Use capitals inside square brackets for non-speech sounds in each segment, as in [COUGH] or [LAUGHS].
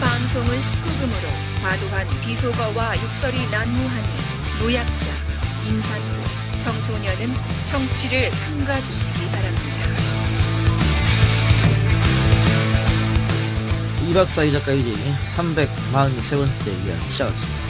방송은 19금으로 과도한 비속어와 욕설이 난무하니 노약자, 임산부, 청소년은 청취를 삼가주시기 바랍니다. 이박사 이 작가 이제 343번째 이야기 시작하겠습니다.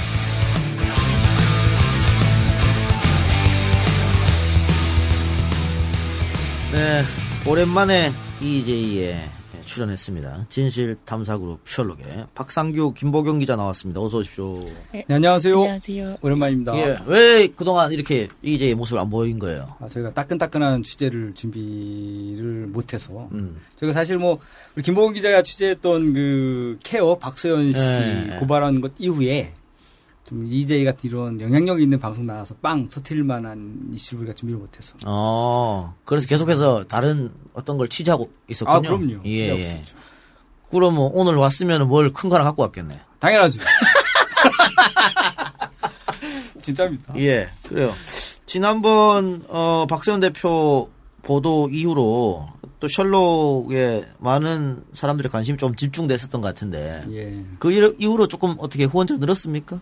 네, 오랜만에 EJ에 출연했습니다. 진실 탐사그룹 셜록의 박상규, 김보경 기자 나왔습니다. 어서 오십시오. 네, 안녕하세요. 안녕하세요. 오랜만입니다. 예, 왜 그동안 이렇게 EJ의 모습을 안 보인 거예요? 아, 저희가 따끈따끈한 취재를 준비를 못해서 음. 저희가 사실 뭐 우리 김보경 기자가 취재했던 그 케어 박소연 씨 예, 예. 고발한 것 이후에 좀 EJ 같은 이런 영향력 있는 방송 나와서 빵 터트릴 만한 이슈를 우리가 준비를 못해서 어, 그래서 계속해서 다른 어떤 걸 취재하고 있었군요. 아 그럼요. 예, 예. 그럼 뭐 오늘 왔으면 뭘 큰 거 하나 갖고 왔겠네. 당연하죠. [LAUGHS] 진짜입니다. 예, 그래요. 지난번 어, 박세훈 대표 보도 이후로 또 셜록에 많은 사람들의 관심이 좀 집중됐었던 것 같은데 예. 그 일- 이후로 조금 어떻게 후원자 늘었습니까?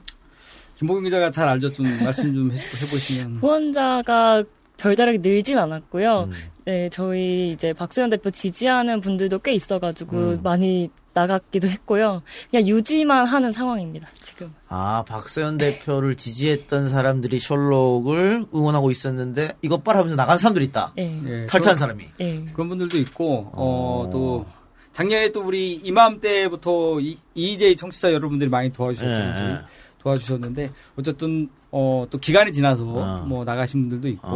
김보경 기자가 잘 알죠. 좀 말씀 좀 해, 해보시면. 후원자가 별다르게 늘진 않았고요. 음. 네, 저희 이제 박수현 대표 지지하는 분들도 꽤 있어가지고 음. 많이 나갔기도 했고요. 그냥 유지만 하는 상황입니다, 지금. 아, 박세현 대표를 지지했던 사람들이 셜록을 응원하고 있었는데 이것 봐라 하면서 나간 사람들이 있다. 예. 예, 탈퇴한 사람이. 예. 그런 분들도 있고 어. 어 또 작년에 또 우리 이맘때부터 이- EJ 청취자 여러분들이 많이 도와주셨죠. 예, 예. 도와주셨는데 어쨌든 어 또 기간이 지나서 어. 뭐 나가신 분들도 있고 어.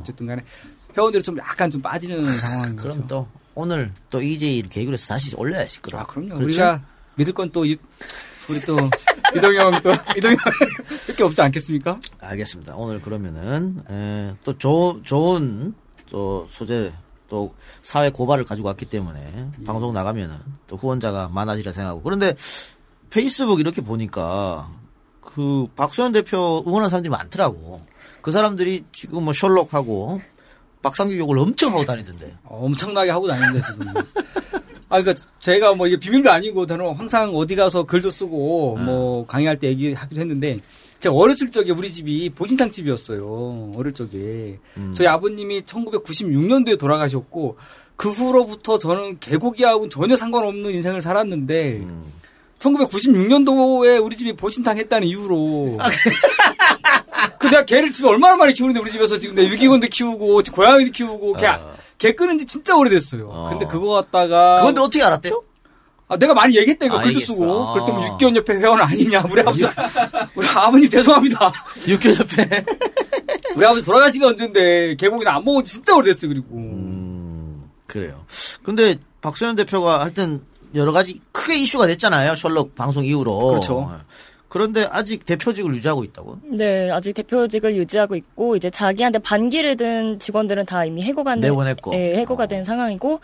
어. 쨌든 간에 회원들이 좀 약간 좀 빠지는 상황인 거죠. 그럼 또 오늘 또 EJ 해서 다시 올려야지. 그럼. 아 그럼요. 그렇죠? 우리가 믿을 건 또 우리 또 [LAUGHS] 이동형 또 이동형 [LAUGHS] 이렇게 없지 않겠습니까? 알겠습니다. 오늘 그러면은 에, 또 조, 좋은 또 소재 또 사회 고발을 가지고 왔기 때문에 방송 나가면은 또 후원자가 많아지라 생각하고 그런데 페이스북 이렇게 보니까 그 박수현 대표 응원하는 사람들이 많더라고. 그 사람들이 지금 뭐 셜록하고 박상규 욕을 엄청 하고 다니던데. 엄청나게 하고 다니는데 지금. 아, 그러니까 제가 뭐 이게 비밀도 아니고 저는 항상 어디 가서 글도 쓰고 네. 뭐 강의할 때 얘기하기도 했는데 제가 어렸을 적에 우리 집이 보신탕 집이었어요. 어릴 적에 음. 저희 아버님이 1996년도에 돌아가셨고 그 후로부터 저는 개고기하고는 전혀 상관없는 인생을 살았는데 음. 1996년도에 우리 집이 보신탕 했다는 이유로 아, [LAUGHS] 그 내가 개를 집에 얼마나 많이 키우는데 우리 집에서 지금 내가 유기견도 키우고 고양이도 키우고 개, 어. 개 끄는 지 진짜 오래됐어요. 어. 근데 그거 갖다가 그건데 어떻게 알았대요? 아, 내가 많이 얘기했다니까 아, 글도. 쓰고 아. 그랬더니 육개월 옆에 회원 아니냐 우리 아버지 [LAUGHS] 우리 아버님 죄송합니다 [LAUGHS] 육교협회. 우리 아버지 돌아가시기 언젠데 개고기는 안 먹은 지 진짜 오래됐어요 그리고 음, 그래요. 근데 박소연 대표가 하여튼 여러 가지 크게 이슈가 됐잖아요. 셜록 방송 이후로. 그렇죠. 그런데 아직 대표직을 유지하고 있다고? 네, 아직 대표직을 유지하고 있고, 이제 자기한테 반기를 든 직원들은 다 이미 해고가 된, 내보냈고. 예, 해고가 어. 된 상황이고,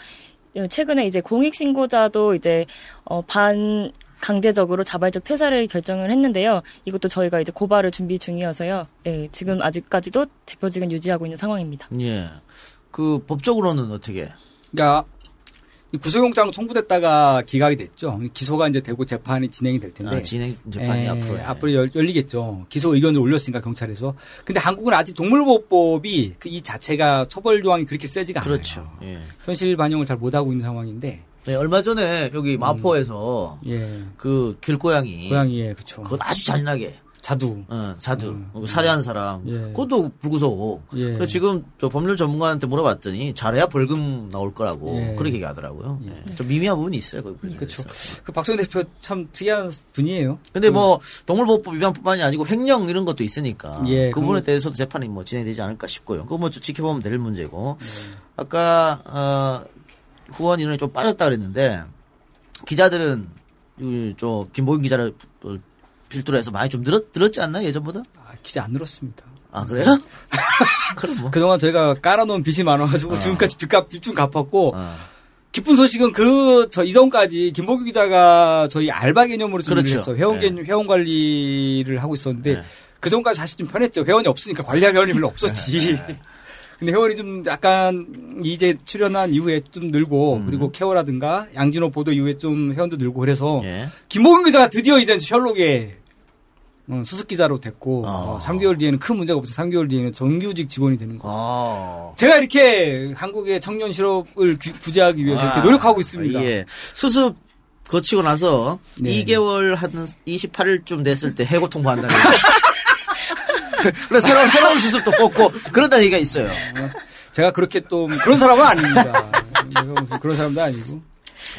예, 최근에 이제 공익 신고자도 이제, 어, 반, 강제적으로 자발적 퇴사를 결정을 했는데요. 이것도 저희가 이제 고발을 준비 중이어서요. 예, 지금 아직까지도 대표직은 유지하고 있는 상황입니다. 예. 그 법적으로는 어떻게? 그러니까 이 구속영장 청구됐다가 기각이 됐죠 기소가 이제 되고 재판이 진행이 될 텐데 아, 진행 재판이 예, 앞으로. 앞으로 열, 열리겠죠. 기소 의견을 올렸으니까 경찰에서. 근데 한국은 아직 동물보호법이 그 이 자체가 처벌 조항이 그렇게 세지가 않아요. 그렇죠. 예. 현실 반영을 잘 못 하고 있는 상황인데. 네, 얼마 전에 여기 마포에서 예. 그 길고양이 고양이에 그쵸. 그거 아주 잔인하게 자두. 어, 사두 음. 살해한 사람 예. 그것도 불구속. 예. 그래서 지금 저 법률 전문가한테 물어봤더니 잘해야 벌금 나올 거라고 예. 그렇게 얘기하더라고요. 예. 좀 미미한 부분이 있어요. 그렇죠. 그 박성현 대표 참 특이한 분이에요. 근데 뭐 동물보호법 위반뿐만이 아니고 횡령 이런 것도 있으니까 예, 그 부분에 대해서도 재판이 뭐 진행되지 않을까 싶고요. 그거 뭐좀 지켜보면 될 문제고 네. 아까 어, 후원 인원이 좀 빠졌다 그랬는데 기자들은 이, 저 김보균 기자를 필두로 해서 많이 좀 늘었, 늘었지 않나 예전보다? 아, 기자 안 늘었습니다. 아 그래요? [LAUGHS] 그럼 뭐. 그동안 저희가 깔아놓은 빚이 많아가지고 어. 지금까지 빚값 빚 좀 갚았고 어. 기쁜 소식은 그 저 이전까지 김보규 기자가 저희 알바 개념으로 준비를 그렇죠. 했어요. 회원 네. 개념 회원 관리를 하고 있었는데 네. 그 전까지 사실 좀 편했죠. 회원이 없으니까 관리할 회원이 별로 없었지. 네. 근데 회원이 좀 약간 이제 출연한 이후에 좀 늘고 음. 그리고 케어라든가 양진호 보도 이후에 좀 회원도 늘고 그래서 예. 김보경 기자가 드디어 이제 셜록의 어, 수습 기자로 됐고 어. 어, 3개월 뒤에는 큰 문제가 없어 3개월 뒤에는 정규직 직원이 되는 거. 어. 제가 이렇게 한국의 청년 실업을 규- 구제하기 위해서 이렇게 아, 노력하고 있습니다. 예. 수습 거치고 나서 네. 2개월 한 28일쯤 됐을 때 해고 통보한다는 [LAUGHS] 그래 새로운 새로운 수습도 뽑고 그런다는 얘기가 있어요. 제가 그렇게 또 그런 사람은 아닙니다. 제가 무슨 그런 사람도 아니고.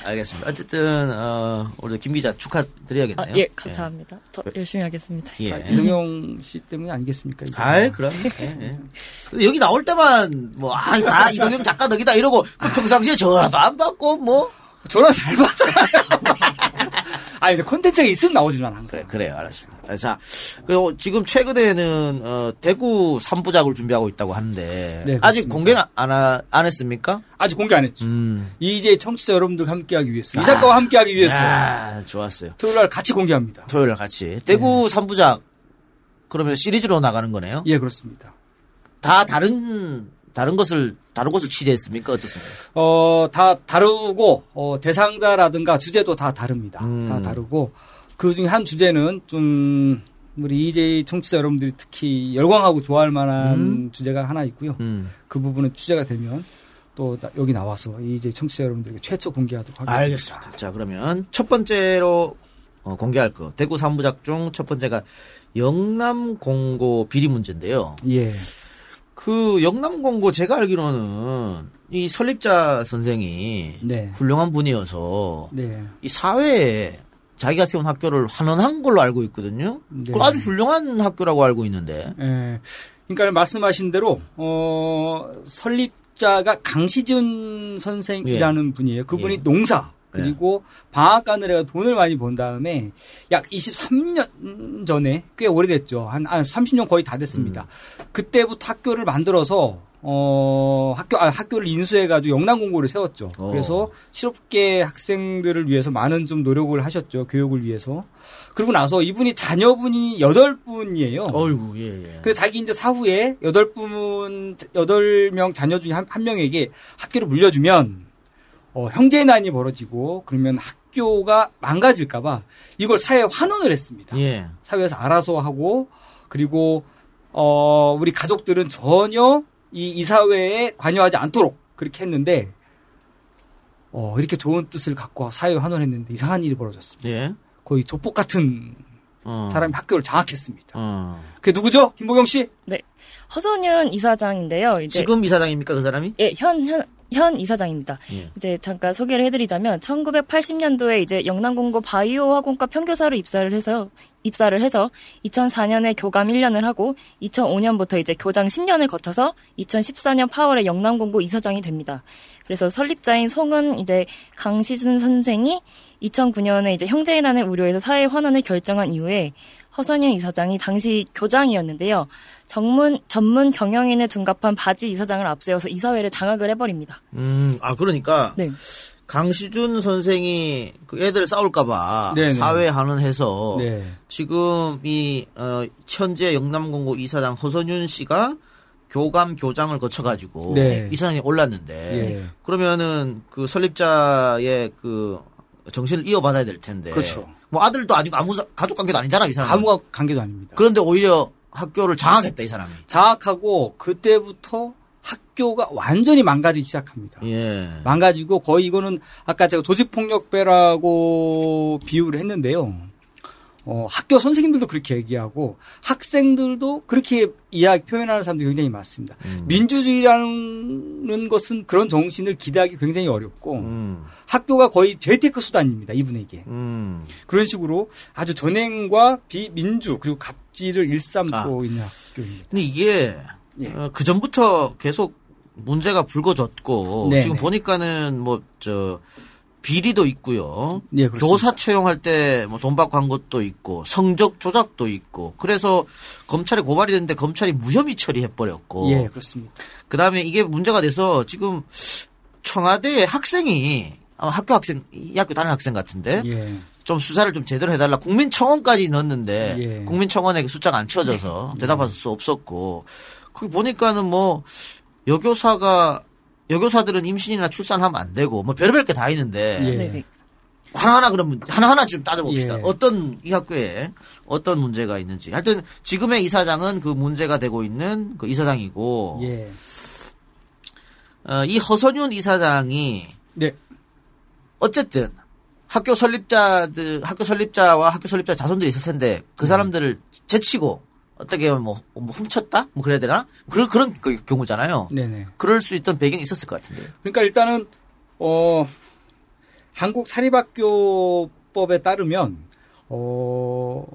알겠습니다. 어쨌든 어, 우리 김 기자 아, 축하드려야겠네요. 예, 감사합니다. 더 열심히 하겠습니다. 예. 아, 이동영 씨 때문에 아니겠습니까? 아이 그럼. 예, 예. 여기 나올 때만 뭐아다 이동영 작가 덕이다 이러고 그 평상시에 전화도 안 받고 뭐 전화 잘 받잖아요. [LAUGHS] [LAUGHS] 아니, 근데 콘텐츠가 있으면 나오지만 항상. 그래, 그래요. 알았습니다. 자, 그리고 지금 최근에는, 어, 대구 3부작을 준비하고 있다고 하는데, 네, 아직. 공개는 안, 하- 안 했습니까? 아직 공개 안 했죠. 음. 이제 청취자 여러분들 함께하기 위해서, 이 작가와 함께하기 위해서 야, 좋았어요. 토요일 날 같이 공개합니다. 토요일 날 같이. 대구 3부작, 그러면 시리즈로 나가는 거네요? 예, 그렇습니다. 다 다른, 다른 것을, 다른 것을 취재했습니까? 어떻습니까? 어, 다 다르고, 어, 대상자라든가 주제도 다 다릅니다. 음. 다 다르고, 그 중에 한 주제는 좀, 우리 이제 청취자 여러분들이 특히 열광하고 좋아할 만한 음. 주제가 하나 있고요. 음. 그 부분은 취재가 되면 또 나- 여기 나와서 이제 청취자 여러분들에게 최초 공개하도록 하겠습니다. 알겠습니다. 자, 그러면 첫 번째로 어, 공개할 거. 대구 3부작 중 첫 번째가 영남 공고 비리 문제인데요. 예. 그 영남 공고 제가 알기로는 이 설립자 선생이 네. 훌륭한 분이어서 네. 이 사회에 자기가 세운 학교를 환원한 걸로 알고 있거든요. 네. 그 아주 훌륭한 학교라고 알고 있는데. 예. 그러니까 말씀하신 대로 어 설립자가 강시준 선생이라는 분이에요. 그분이 예. 농사 그리고 방앗간을 해가 돈을 많이 번 다음에 약 23년 전에 꽤 오래됐죠. 한, 한 30년 거의 다 됐습니다. 음. 그때부터 학교를 만들어서 어 학교 아 학교를 인수해 가지고 영남 공고를 세웠죠. 어. 그래서 실업계 학생들을 위해서 많은 좀 노력을 하셨죠. 교육을 위해서. 그리고 나서 이분이 자녀분이 여덟 분이에요. 어이구, 예, 예. 그래서 자기 이제 사후에 여덟 분 여덟 명 자녀 중에 한, 한 명에게 학교를 물려주면 어, 형제 난이 벌어지고 그러면 학교가 망가질까봐 이걸 사회에 환원을 했습니다. 예. 사회에서 알아서 하고 그리고 어 우리 가족들은 전혀 이 이사회에 관여하지 않도록 그렇게 했는데 어 이렇게 좋은 뜻을 갖고 사회에 환원했는데 이상한 일이 벌어졌습니다. 예. 거의 조폭 같은 어. 사람이 학교를 장악했습니다. 어. 그게 누구죠? 김보경 씨? 허선윤 이사장인데요. 이제 지금 이사장입니까, 그 사람이? 예, 현, 현, 현 이사장입니다. 예. 이제 잠깐 소개를 해드리자면 1980년도에 이제 영남공고 바이오 학원과 평교사로 입사를 해서 입사를 해서 2004년에 교감 1년을 하고 2005년부터 이제 교장 10년을 거쳐서 2014년 8월에 영남공고 이사장이 됩니다. 그래서 설립자인 송은 이제 강시준 선생이 2009년에 이제 형제인안을 우려해서 사회 환원을 결정한 이후에 허선현 이사장이 당시 교장이었는데요. 전문 전문 경영인을 둔갑한 바지 이사장을 앞세워서 이사회를 장악을 해버립니다. 음, 아, 그러니까. 네. 강시준 선생이 그 애들 싸울까봐 네네. 사회 환원해서 네. 지금 이 어, 현재 영남공고 이사장 허선윤 씨가 교감 교장을 거쳐가지고 네. 이사장이 올랐는데 예. 그러면은 그 설립자의 그 정신을 이어받아야 될 텐데 그렇죠. 뭐 아들도 아니고 아무 사- 가족 관계도 아니잖아 이 사람 아무 관계도 아닙니다. 그런데 오히려 학교를 장악했다 이 사람이 장악하고 그때부터 학교가 완전히 망가지기 시작합니다. 예 망가지고 거의 이거는 아까 제가 조직폭력배라고 비유를 했는데요. 어, 학교 선생님들도 그렇게 얘기하고 학생들도 그렇게 이야기 표현하는 사람들이 굉장히 많습니다. 음. 민주주의라는 것은 그런 정신을 기대하기 굉장히 어렵고 음, 학교가 거의 재테크 수단입니다. 이분에게. 음. 그런 식으로 아주 전행과 비민주 그리고 갑질을 일삼고 아. 있는 학교입니다. 근데 이게 예. 어, 그 전부터 계속 문제가 불거졌고 네네. 지금 보니까는 뭐저 비리도 있고요. 예. 교사 채용할 때 뭐 돈 받고 한 것도 있고 성적 조작도 있고 그래서 검찰에 고발이 됐는데 검찰이 무혐의 처리해 버렸고 예, 그렇습니다. 그 다음에 이게 문제가 돼서 지금 청와대 학생이 아마 학교 학생 이 학교 다니는 학생 같은데 예. 좀 수사를 좀 제대로 해달라 국민청원까지 넣었는데 예. 국민청원에 숫자가 안 채워져서 대답할 수 없었고 거기 보니까는 뭐 여교사가 여교사들은 임신이나 출산하면 안 되고 뭐 별의별 게 다 있는데 예. 네네. 하나하나 그러면 하나하나 좀 따져봅시다. 예. 어떤 이 학교에 어떤 문제가 있는지. 하여튼 지금의 이사장은 그 문제가 되고 있는 그 이사장이고 예. 어, 이 허선윤 이사장이 네. 어쨌든 학교 설립자들 학교 설립자와 학교 설립자 자손들이 있을 텐데 그 사람들을 제치고 어떻게 보면 뭐, 뭐 훔쳤다 뭐 그래야 되나 그런 그런 그 경우잖아요. 네네. 그럴 수 있던 배경이 있었을 것 같은데. 그러니까 일단은 어 한국 사립학교법에 따르면 어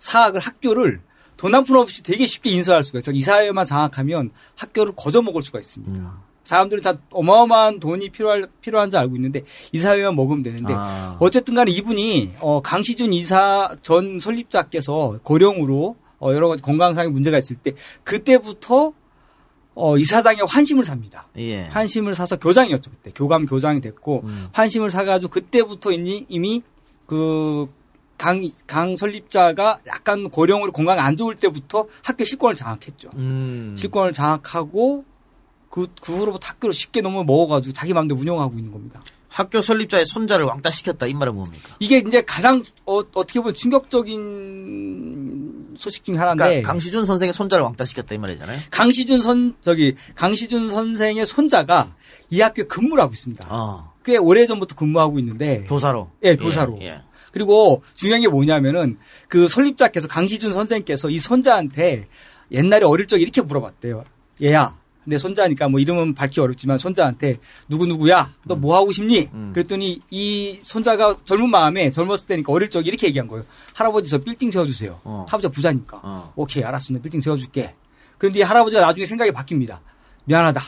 사학을 학교를 돈한푼 없이 되게 쉽게 인수할 수가 있어요. 이사회만 장악하면 학교를 거저 먹을 수가 있습니다. 음. 사람들은 다 어마어마한 돈이 필요할 필요한 줄 알고 있는데 이사회만 먹으면 되는데 아. 어쨌든 간에 이분이 어 강시준 이사 전 설립자께서 고령으로 어 여러 가지 건강상의 문제가 있을 때 그때부터 어 이사장의 환심을 삽니다. 예. 환심을 사서 교장이었죠 그때 교감 교장이 됐고 음. 환심을 사가지고 그때부터 이미, 이미 그 강, 강 설립자가 약간 고령으로 건강 안 좋을 때부터 학교 실권을 장악했죠. 음. 실권을 장악하고 그, 그 후로부터 학교를 쉽게 너무 먹어가지고 자기 마음대로 운영하고 있는 겁니다. 학교 설립자의 손자를 왕따 시켰다 이 말은 뭡니까? 이게 이제 가장 어, 떻게 보면 충격적인 소식 중에 하나인데 그러니까 강시준 선생의 손자를 왕따 시켰다 이 말이잖아요. 강시준 선 저기 강시준 선생의 손자가 이 학교에 근무를 하고 있습니다. 어. 꽤 오래 전부터 근무하고 있는데 교사로. 예, 교사로. 예. 그리고 중요한 게 뭐냐면은 그 설립자께서 강시준 선생께서 이 손자한테 옛날에 어릴 적에 이렇게 물어봤대요. 얘야, 내 손자니까 뭐 이름은 밝기 어렵지만 손자한테 누구 누구야, 너 뭐 하고 싶니? 음. 그랬더니 이 손자가 젊은 마음에 젊었을 때니까 어릴 적에 이렇게 얘기한 거예요. 할아버지 저 빌딩 세워주세요. 어. 할아버지가 부자니까. 어. 오케이 알았어, 내 빌딩 세워줄게. 그런데 이 할아버지가 나중에 생각이 바뀝니다. 미안하다.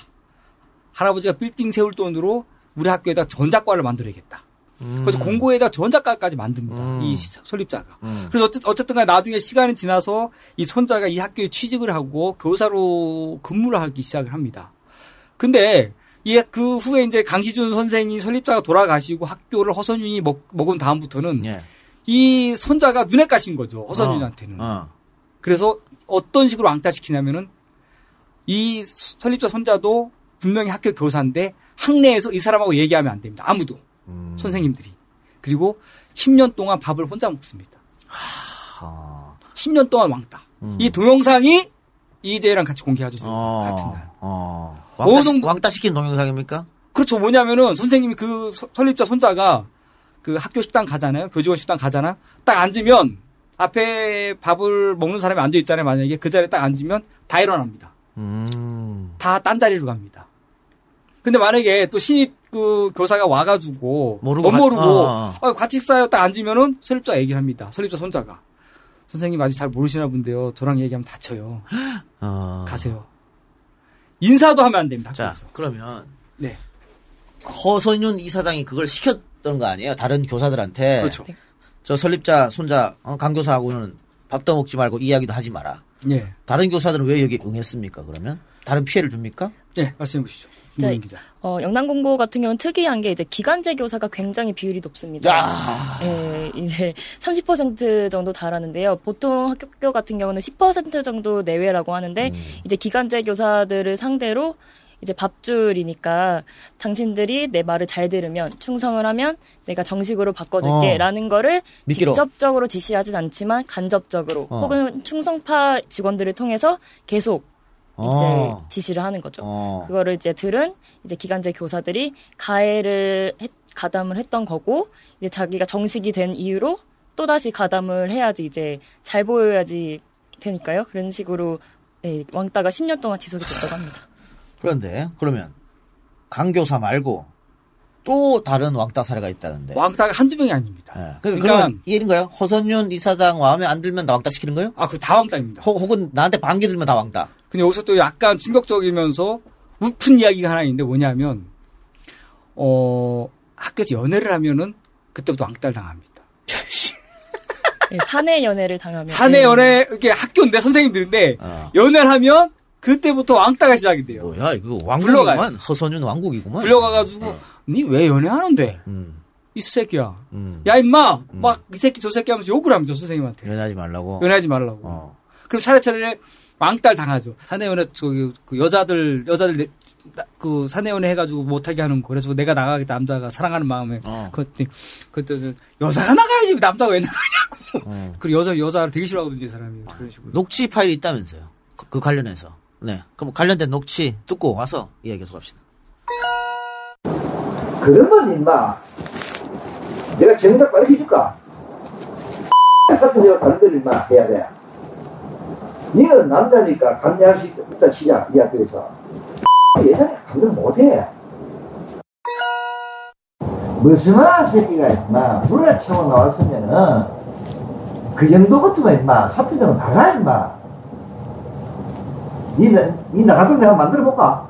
할아버지가 빌딩 세울 돈으로 우리 학교에다 전작과를 만들어야겠다. 음. 그래서 공고에다 전작가까지 만듭니다. 음. 이 시- 설립자가. 음. 그래서 어쨌, 어쨌든 간에 나중에 시간이 지나서 이 손자가 이 학교에 취직을 하고 교사로 근무를 하기 시작을 합니다. 근데 이 그 후에 이제 강시준 선생이 설립자가 돌아가시고 학교를 허선윤이 먹, 먹은 다음부터는 예. 이 손자가 눈에 까신 거죠. 허선윤한테는. 어. 그래서 어떤 식으로 왕따시키냐면은 이 설립자 손자도 분명히 학교 교사인데 학내에서 이 사람하고 얘기하면 안 됩니다. 아무도. 음. 선생님들이. 그리고 10년 동안 밥을 혼자 먹습니다. 하. 10년 동안 왕따. 음. 이 동영상이 이재랑 같이 공개하죠. 어. 같은 날. 어. 왕따, 시, 왕따 시킨 동영상입니까? 그렇죠. 뭐냐면은 선생님이 그 서- 설립자 손자가 그 학교 식당 가잖아요. 교직원 식당 가잖아. 딱 앉으면 앞에 밥을 먹는 사람이 앉아 있잖아요. 만약에 그 자리에 딱 앉으면 다 일어납니다. 음. 다 딴 자리로 갑니다. 근데 만약에 또 신입 그 교사가 와가지고 모르고 못 가- 모르고 어, 어. 어, 같이 식사요 딱 앉으면은 설립자 얘기를 합니다. 설립자 손자가 선생님 아직 잘 모르시나 본데요. 저랑 얘기하면 다쳐요. [GASPS] 어. 가세요. 인사도 하면 안 됩니다. 자. 그러면 네, 허선윤 이사장이 그걸 시켰던 거 아니에요? 다른 교사들한테. 그렇죠. 저 설립자 손자 어, 강 교사하고는 밥도 먹지 말고 이야기도 하지 마라. 예, 다른 교사들은 왜 여기 응했습니까? 그러면 다른 피해를 줍니까? 예, 말씀해 보시죠. 자, 김동인 기자. 어, 영남공고 같은 경우는 특이한 게 이제 기간제 교사가 굉장히 비율이 높습니다. 야, 예, 이제 30% 정도 달하는데요. 보통 학교 같은 경우는 10% 정도 내외라고 하는데 음. 이제 기간제 교사들을 상대로 이제 밥줄이니까 당신들이 내 말을 잘 들으면 충성을 하면 내가 정식으로 바꿔줄게라는 거를 미끼로. 직접적으로 지시하진 않지만 간접적으로 어. 혹은 충성파 직원들을 통해서 계속 이제 어. 지시를 하는 거죠. 어. 그거를 이제 들은 이제 기간제 교사들이 가해를 했- 가담을 했던 거고 이제 자기가 정식이 된 이유로 또 다시 가담을 해야지 이제 잘 보여야지 되니까요. 그런 식으로 예, 왕따가 10년 동안 지속이 됐다고 합니다. 그런데 그러면 강 교사 말고 또 다른 왕따 사례가 있다는데. 왕따가 한두 명이 아닙니다. 예. 그러니까, 그러니까- 일인가요? 허선윤 이사장 마음에 안 들면 나 왕따 시키는 거예요? 아, 그 다 왕따입니다. 혹, 혹은 나한테 반기 들면 다 왕따. 근데 여기서 또 약간 충격적이면서 웃픈 이야기가 하나 있는데 뭐냐면, 어, 학교에서 연애를 하면은 그때부터 왕따를 당합니다. 예, 사내 연애를 당하면 사내 예. 연애, 이렇게 학교인데 선생님들인데, 어. 연애를 하면 그때부터 왕따가 시작이 돼요. 뭐야 이거. 왕국이구만. 허선윤 왕국이구만. 불려가가지고, 어. 니왜 연애하는데? 음, 이 새끼야. 음. 야, 임마! 막, 이 새끼 저 새끼 하면서 욕을 합니다, 선생님한테. 연애하지 말라고. 연애하지 말라고. 어. 그럼 차례차례 왕딸 당하죠. 사내연애 저기 그 여자들 여자들 그 사내연애 해가지고 못하게 하는 거. 그래서 내가 나가겠다 남자가 사랑하는 마음에 어. 그때 그때 여자가 나가야지 남자가 왜 나가냐고. 어. 그리고 여자 여자를 되게 싫어하거든요 이 사람이 그런 식으로. 녹취 파일이 있다면서요. 그, 그 관련해서. 네. 그럼 관련된 녹취 듣고 와서 이야기 계속합시다. 그러면 임마 내가 정답 가르쳐줄까? 사표 내가 다른 데를 임마 해야 돼. 니는 남자니까 감내할 수 있다 치자 이 학교에서 예전에 감당 못해. 무슨 말 새끼가 임마 물을 채워 나왔으면은 그 정도 같으면 임마 사표 내가 나가 임마. 니는 니 나가서 내가 만들어 볼까?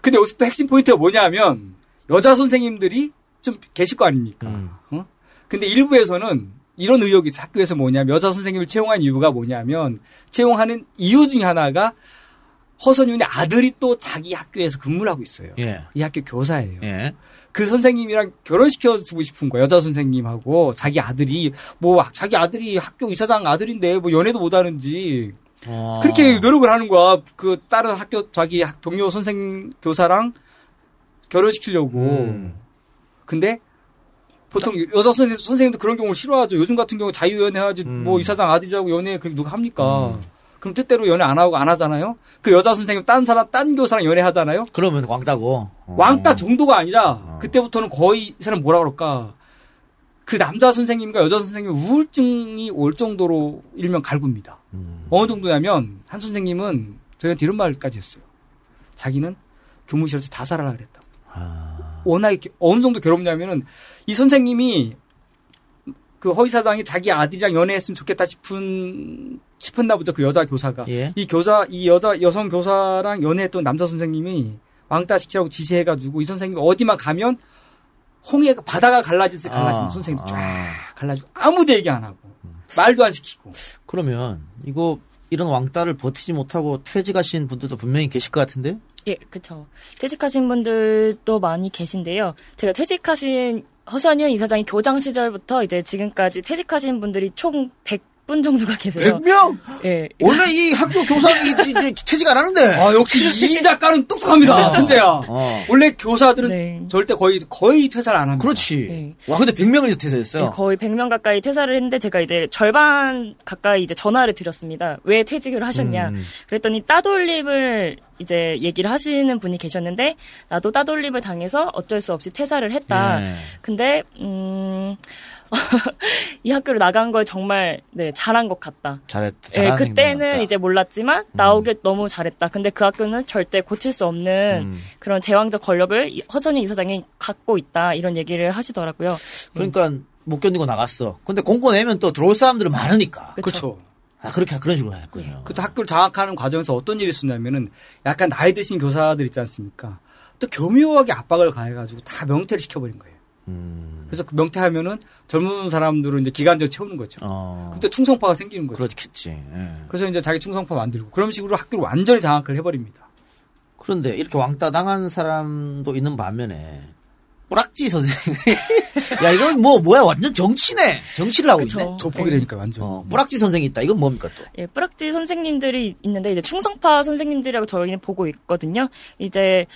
근데 여기서 또 핵심 포인트가 뭐냐면 여자 선생님들이 좀 계실 거 아닙니까? 음. 어? 근데 일부에서는 이런 의혹이 있어. 학교에서 뭐냐면 여자 선생님을 채용한 이유가 뭐냐면 채용하는 이유 중에 하나가 허선윤의 아들이 또 자기 학교에서 근무를 하고 있어요. 예. 이 학교 교사예요. 예. 그 선생님이랑 결혼시켜 주고 싶은 거야. 여자 선생님하고 자기 아들이 뭐 자기 아들이 학교 이사장 아들인데 뭐 연애도 못 하는지 어. 그렇게 노력을 하는 거야. 그 다른 학교 자기 학- 동료 선생 교사랑 결혼시키려고. 음. 근데 보통 여자 선생 선생님도 그런 경우를 싫어하죠. 요즘 같은 경우 자유연애 하지 음. 뭐 이사장 아들이라고 연애 그 누가 합니까? 음. 그럼 뜻대로 연애 안 하고 안 하잖아요. 그 여자 선생님 딴 사람 딴 교사랑 연애 하잖아요. 그러면 왕따고. 어. 왕따 정도가 아니라 그때부터는 거의 이 사람 뭐라 그럴까? 그 남자 선생님과 여자 선생님 우울증이 올 정도로 일명 갈굽니다. 음. 어느 정도냐면 한 선생님은 저희한테 이런 말까지 했어요. 자기는 교무실에서 하려 했다고. 아. 워낙에 게- 어느 정도 괴롭냐면은 이 선생님이 그 허위 사장이 자기 아들이랑 연애했으면 좋겠다 싶은 싶었나 보죠 그 여자 교사가 예. 이 교사 이 여자 여성 교사랑 연애했던 남자 선생님이 왕따 시키라고 지시해가지고 이 선생님이 어디만 가면 홍해가 바다가 갈라지듯이 갈라지는 아, 선생님 쫙 아. 갈라지고 아무도 얘기 안 하고 말도 안 시키고 그러면 이거 이런 왕따를 버티지 못하고 퇴직하신 분들도 분명히 계실 것 같은데? 예, 그쵸. 퇴직하신 분들도 많이 계신데요. 제가 퇴직하신 허선윤 이사장이 교장 시절부터 이제 지금까지 퇴직하신 분들이 총 100 분 정도가 계세요. 100명? 예. 원래 이 학교 교사는 이- 이제 퇴직 안 하는데. 아 역시 이 작가는 똑똑합니다 어. 천재야 어. 원래 교사들은 네. 절대 거의 거의 퇴사를 안 합니다 그렇지. 네. 와, 근데 100명을 예, 퇴사했어요. 거의 100명 가까이 퇴사를 했는데 제가 이제 절반 가까이 이제 전화를 드렸습니다. 왜 퇴직을 하셨냐? 음. 그랬더니 따돌림을 이제 얘기를 하시는 분이 계셨는데 나도 따돌림을 당해서 어쩔 수 없이 퇴사를 했다. 예. 근데 음. [LAUGHS] 이 학교를 나간 걸 정말 네 잘한 것 같다. 잘했다. 예, 잘하는 그때는. 이제 몰랐지만 나오길 너무 잘했다. 근데 그 학교는 절대 고칠 수 없는 음. 그런 제왕적 권력을 이- 허선희 이사장이 갖고 있다. 이런 얘기를 하시더라고요. 그러니까 못 견디고 나갔어. 근데 공고 내면 또 들어올 사람들은 많으니까. 그렇죠 아, 그렇게 그런 식으로 했군요. 그또 학교를 장악하는 과정에서 어떤 일이 있었냐면은 약간 나이 드신 교사들 있지 않습니까? 또 교묘하게 압박을 가해가지고 다 명퇴를 시켜버린 거예요. 음. 그래서 그 명퇴하면은 젊은 사람들은 이제 기간제 채우는 거죠. 어. 그때 충성파가 생기는 거죠. 그렇겠지. 예. 그래서 이제 자기 충성파 만들고 그런 식으로 학교를 완전히 장악을 해버립니다. 그런데 이렇게 왕따 당한 사람도 있는 반면에 뿌락지 선생님. [LAUGHS] 야, 이건 뭐, 뭐야, 완전 정치네. 정치를 하고 그쵸. 있네. 조폭이 네. 되니까 완전. 어, 뿌락지 선생이 있다. 이건 뭡니까 또? 예, 뿌락지 선생님들이 있는데 이제 충성파 선생님들이라고 저희는 보고 있거든요. 이제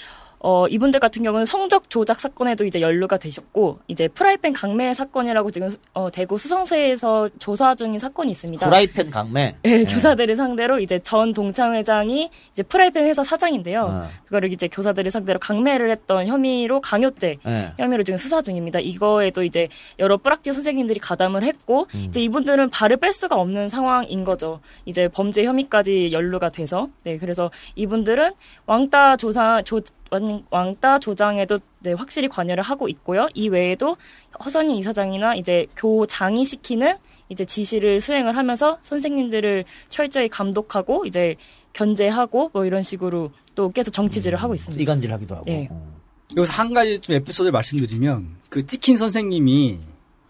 어, 이분들 같은 경우는 성적 조작 사건에도 이제 연루가 되셨고 이제 프라이팬 강매 사건이라고 지금 수- 어, 대구 수성서에서 조사 중인 사건이 있습니다. 프라이팬 강매. 예, 예. 교사들을 상대로 이제 전 동창회장이 이제 프라이팬 회사 사장인데요. 어. 그거를 이제 교사들을 상대로 강매를 했던 혐의로 강요죄 예. 혐의로 지금 수사 중입니다. 이거에도 이제 여러 뿌락지 선생님들이 가담을 했고 음. 이제 이분들은 발을 뺄 수가 없는 상황인 거죠. 이제 범죄 혐의까지 연루가 돼서 네 그래서 이분들은 왕따 조사 조 왕- 왕따 조장에도 네, 확실히 관여를 하고 있고요. 이 외에도 허선희 이사장이나 이제 교장이 시키는 이제 지시를 수행을 하면서 선생님들을 철저히 감독하고 이제 견제하고 뭐 이런 식으로 또 계속 정치질을 하고 있습니다. 이간질하기도 하고. 예. 어. 여기서 한 가지 좀 에피소드를 말씀드리면 그 찍힌 선생님이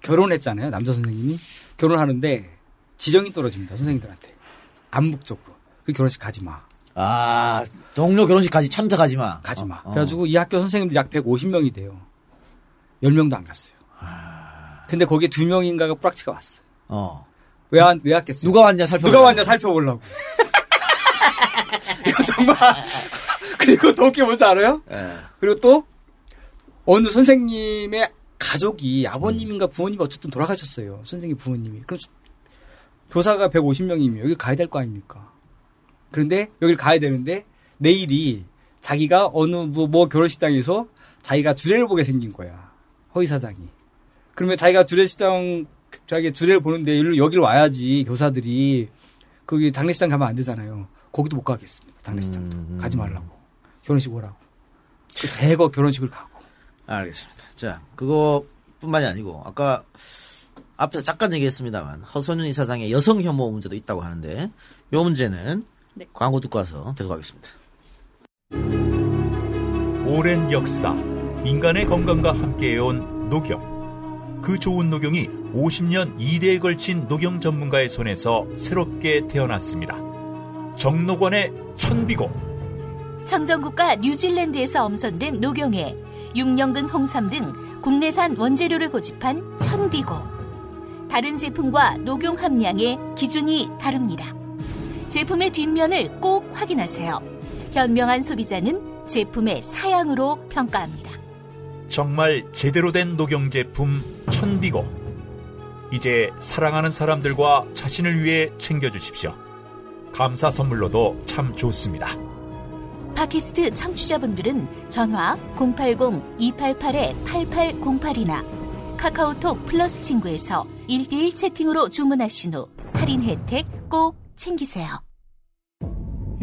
결혼했잖아요. 남자 선생님이 결혼하는데 지령이 떨어집니다. 선생님들한테 암묵적으로 그 결혼식 가지 마, 아, 동료 결혼식까지 참석하지 마. 가지 마. 어, 어. 그래가지고 이 학교 선생님들 약 150명이 돼요. 10명도 안 갔어요. 근데 거기에 두 명인가가 뿌락치가 왔어. 어. 왜 안, 왜 왔겠어요? 누가 왔냐 살펴. 누가 왔냐 살펴보려고. [LAUGHS] 정말. 그리고 더 웃긴 게 뭔지 알아요? 예. 그리고 또 어느 선생님의 가족이 아버님인가 부모님이 어쨌든 돌아가셨어요. 선생님 부모님이. 그럼 교사가 150명이면 여기 가야 될 거 아닙니까? 그런데 여기를 가야 되는데 내일이 자기가 어느 뭐, 뭐 결혼식장에서 자기가 주례를 보게 생긴 거야. 허위 사장이. 그러면 자기가 주례시장 자기 주례를 보는데 여기를, 와야지 교사들이 거기 장례식장 가면 안 되잖아요. 거기도 못 가겠습니다. 장례식장도 음. 가지 말라고 결혼식 오라고. 그 대거 결혼식을 가고. 알겠습니다. 자, 그거뿐만이 아니고 아까 앞에서 잠깐 얘기했습니다만 허선윤 이사장의 여성 혐오 문제도 있다고 하는데 이 문제는 네. 광고 듣고 와서 계속하겠습니다. 오랜 역사, 인간의 건강과 함께해온 녹용. 그 좋은 녹용이 50년 2대에 걸친 녹용 전문가의 손에서 새롭게 태어났습니다. 정록원의 천비고. 청정국과 뉴질랜드에서 엄선된 녹용에 6년근 홍삼 등 국내산 원재료를 고집한 천비고. 다른 제품과 녹용 함량의 기준이 다릅니다. 제품의 뒷면을 꼭 확인하세요. 현명한 소비자는 제품의 사양으로 평가합니다. 정말 제대로 된 녹용 제품 천비고. 이제 사랑하는 사람들과 자신을 위해 챙겨주십시오. 감사 선물로도 참 좋습니다. 팟캐스트 청취자분들은 전화 080-288-8808이나 카카오톡 플러스 친구에서 1대1 채팅으로 주문하신 후 할인 혜택 꼭 챙기세요.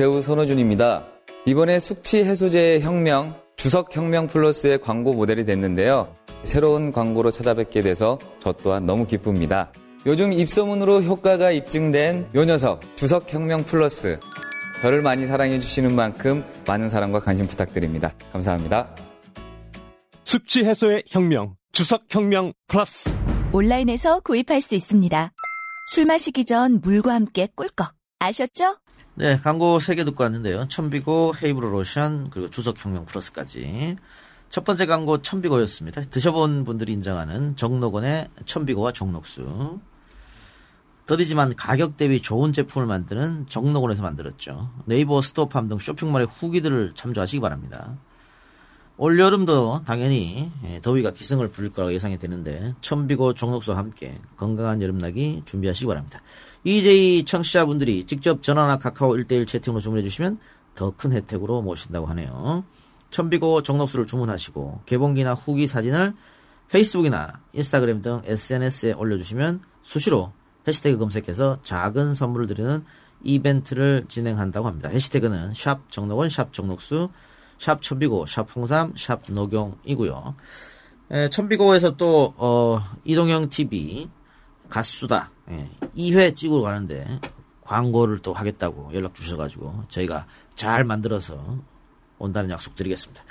배우 손호준입니다. 이번에 숙취 해소제의 혁명, 주석 혁명 플러스의 광고 모델이 됐는데요. 새로운 광고로 찾아뵙게 돼서 저 또한 너무 기쁩니다. 요즘 입소문으로 효과가 입증된 요 녀석, 주석 혁명 플러스. 저를 많이 사랑해 주시는 만큼 많은 사랑과 관심 부탁드립니다. 감사합니다. 숙취 해소의 혁명, 주석 혁명 플러스. 온라인에서 구입할 수 있습니다. 술 마시기 전 물과 함께 꿀꺽. 아셨죠? 네, 광고 3개 듣고 왔는데요. 천비고, 헤이브로 로션, 그리고 주석혁명 플러스까지. 첫 번째 광고 천비고였습니다. 드셔본 분들이 인정하는 정록원의 천비고와 정록수. 더디지만 가격 대비 좋은 제품을 만드는 정록원에서 만들었죠. 네이버 스토어팜 등 쇼핑몰의 후기들을 참조하시기 바랍니다. 올여름도 당연히 예, 더위가 기승을 부릴 거라고 예상이 되는데 천비고 정록수와 함께 건강한 여름나기 준비하시기 바랍니다. EJ 청취자분들이 직접 전화나 카카오 1대1 채팅으로 주문해 주시면 더 큰 혜택으로 모신다고 하네요. 천비고 정록수를 주문하시고 개봉기나 후기 사진을 페이스북이나 인스타그램 등 SNS에 올려주시면 수시로 해시태그 검색해서 작은 선물을 드리는 이벤트를 진행한다고 합니다. 해시태그는 샵 정록원, 샵 정록수, 샵 천비고, 샵 홍삼, 샵 녹용이고요. 에, 천비고에서 또 어, 이동형 TV 가수다 예, 2회 찍으러 가는데 광고를 또 하겠다고 연락 주셔가지고 저희가 잘 만들어서 온다는 약속 드리겠습니다.